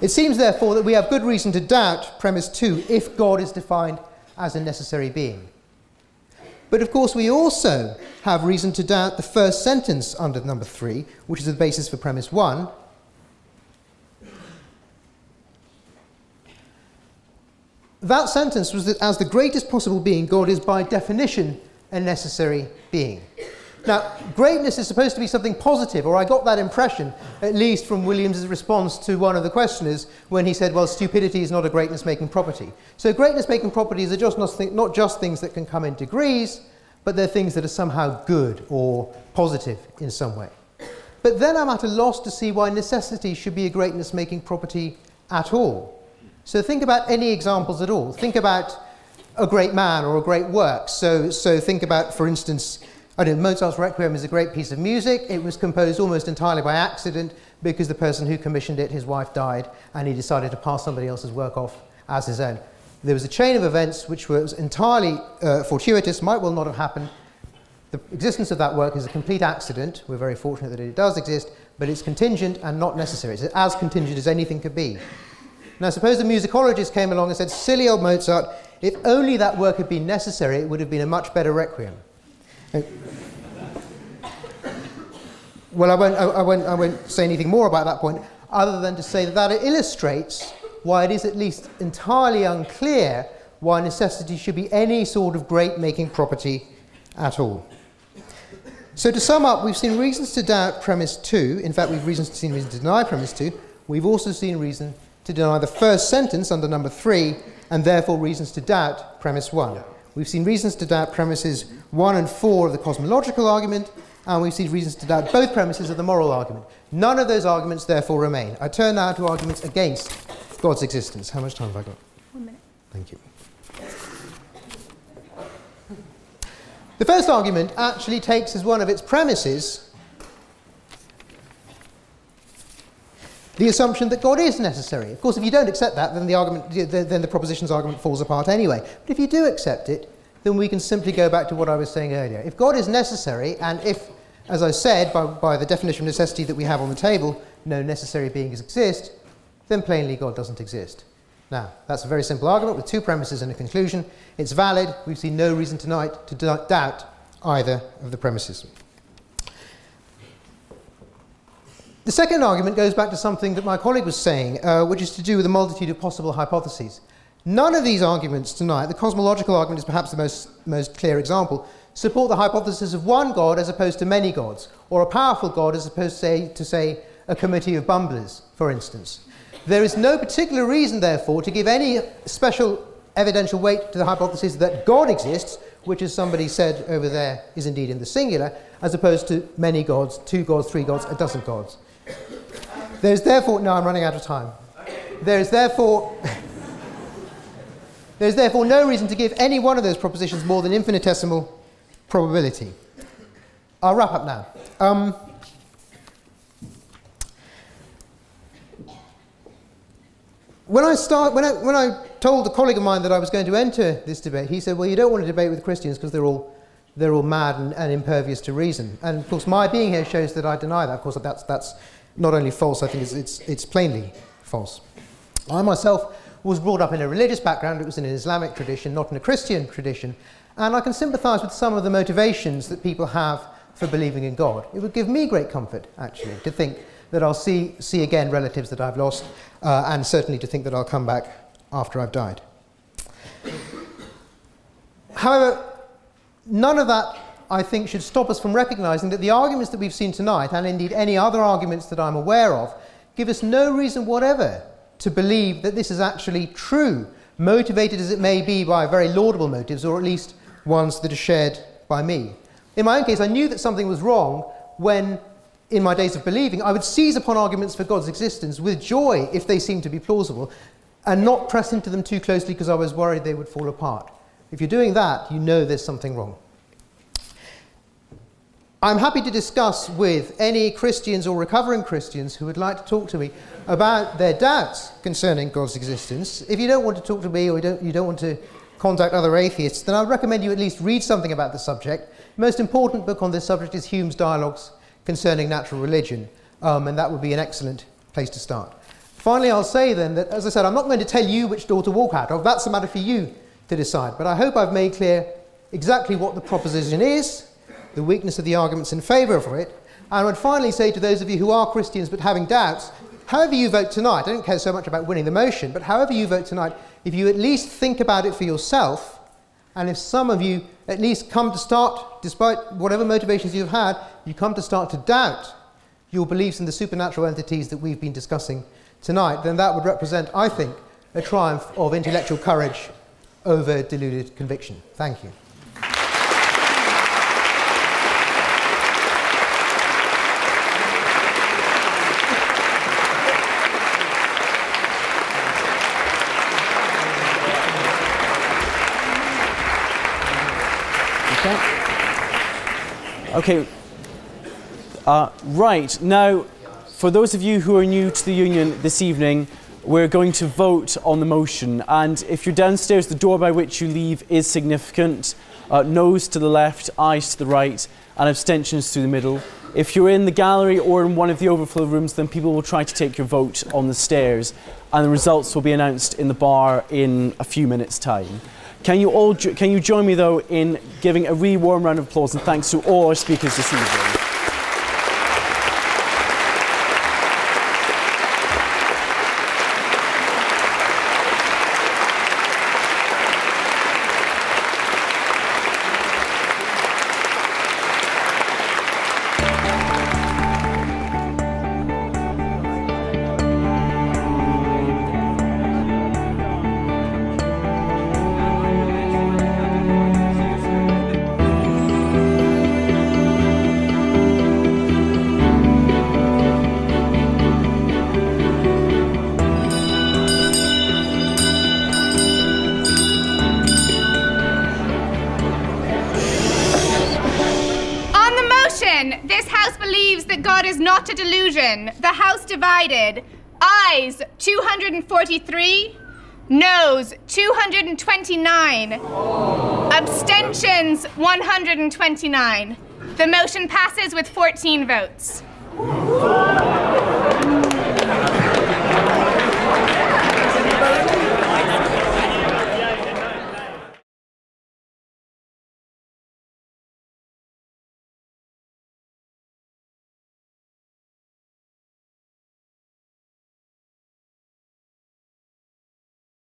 It seems, therefore, that we have good reason to doubt premise two if God is defined as a necessary being. But of course, we also have reason to doubt the first sentence under number three, which is the basis for premise one, that sentence was that as the greatest possible being, God is by definition a necessary being. Now, greatness is supposed to be something positive, or I got that impression, at least from Williams's response to one of the questioners when he said, well, stupidity is not a greatness making property. So, greatness making properties are just not, not just things that can come in degrees, but they're things that are somehow good or positive in some way. But then I'm at a loss to see why necessity should be a greatness making property at all. So think about any examples at all. Think about a great man or a great work. So, so think about, for instance, I know Mozart's Requiem is a great piece of music. It was composed almost entirely by accident because the person who commissioned it, his wife died, and he decided to pass somebody else's work off as his own. There was a chain of events which was entirely uh, fortuitous, might well not have happened. The existence of that work is a complete accident. We're very fortunate that it does exist, but it's contingent and not necessary. It's as contingent as anything could be. Now, suppose a musicologist came along and said, Silly old Mozart, if only that work had been necessary, it would have been a much better requiem. Well, I won't, I, won't, I won't say anything more about that point, other than to say that that illustrates why it is at least entirely unclear why necessity should be any sort of great making property at all. So, to sum up, we've seen reasons to doubt premise two. In fact, we've reasons, seen reasons to deny premise two. We've also seen reason to deny the first sentence under number three, and therefore reasons to doubt premise one. We've seen reasons to doubt premises one and four of the cosmological argument, and we've seen reasons to doubt both premises of the moral argument. None of those arguments therefore remain. I turn now to arguments against God's existence. How much time have I got? One minute. Thank you. The first argument actually takes as one of its premises the assumption that God is necessary. Of course, if you don't accept that, then the, argument, then the proposition's argument falls apart anyway. But if you do accept it, then we can simply go back to what I was saying earlier. If God is necessary, and if, as I said, by, by the definition of necessity that we have on the table, no necessary beings exist, then plainly God doesn't exist. Now, that's a very simple argument with two premises and a conclusion. It's valid. We see no reason tonight to doubt either of the premises. The second argument goes back to something that my colleague was saying, uh, which is to do with a multitude of possible hypotheses. None of these arguments tonight, the cosmological argument is perhaps the most, most clear example, support the hypothesis of one God as opposed to many gods, or a powerful God as opposed say, to say a committee of bumblers, for instance. There is no particular reason, therefore, to give any special evidential weight to the hypothesis that God exists, which, as somebody said over there, is indeed in the singular, as opposed to many gods, two gods, three gods, a dozen gods. There is therefore, no, I'm running out of time. There is therefore, there is therefore no reason to give any one of those propositions more than infinitesimal probability. I'll wrap up now. Um, when I start, when I, when I told a colleague of mine that I was going to enter this debate, he said, "Well, you don't want to debate with Christians because they're all they're all mad and, and, impervious to reason." And of course, my being here shows that I deny that. Of course, that's that's not only false. I think it's it's, it's plainly false. I myself was brought up in a religious background. It was in an Islamic tradition, not in a Christian tradition, and I can sympathise with some of the motivations that people have for believing in God. It would give me great comfort, actually, to think that I'll see, see again relatives that I've lost, uh, and certainly to think that I'll come back after I've died. However, none of that, I think, should stop us from recognizing that the arguments that we've seen tonight, and indeed any other arguments that I'm aware of, give us no reason whatever to believe that this is actually true, motivated as it may be by very laudable motives, or at least ones that are shared by me. In my own case, I knew that something was wrong when in my days of believing, I would seize upon arguments for God's existence with joy if they seemed to be plausible, and not press into them too closely because I was worried they would fall apart. If you're doing that, you know there's something wrong. I'm happy to discuss with any Christians or recovering Christians who would like to talk to me about their doubts concerning God's existence. If you don't want to talk to me or you don't, you don't want to contact other atheists, then I would recommend you at least read something about the subject. The most important book on this subject is Hume's Dialogues concerning natural religion, um, and that would be an excellent place to start. Finally, I'll say then that, as I said, I'm not going to tell you which door to walk out of. That's a matter for you to decide. But I hope I've made clear exactly what the proposition is, the weakness of the arguments in favour of it. And I would finally say to those of you who are Christians but having doubts, however you vote tonight, I don't care so much about winning the motion, but however you vote tonight, if you at least think about it for yourself, and if some of you at least come to start, despite whatever motivations you've had, you come to start to doubt your beliefs in the supernatural entities that we've been discussing tonight, then that would represent, I think, a triumph of intellectual courage over deluded conviction. Thank you. Okay. Uh, right. Now, for those of you who are new to the union this evening, we're going to vote on the motion. And if you're downstairs, the door by which you leave is significant. Uh, to the left, ayes to the right, and abstentions through the middle. If you're in the gallery or in one of the overflow rooms, then people will try to take your vote on the stairs, and the results will be announced in the bar in a few minutes' time. Can you all can you join me though in giving a really warm round of applause and thanks to all our speakers this evening. 129. Abstentions, 129. The motion passes with 14 votes.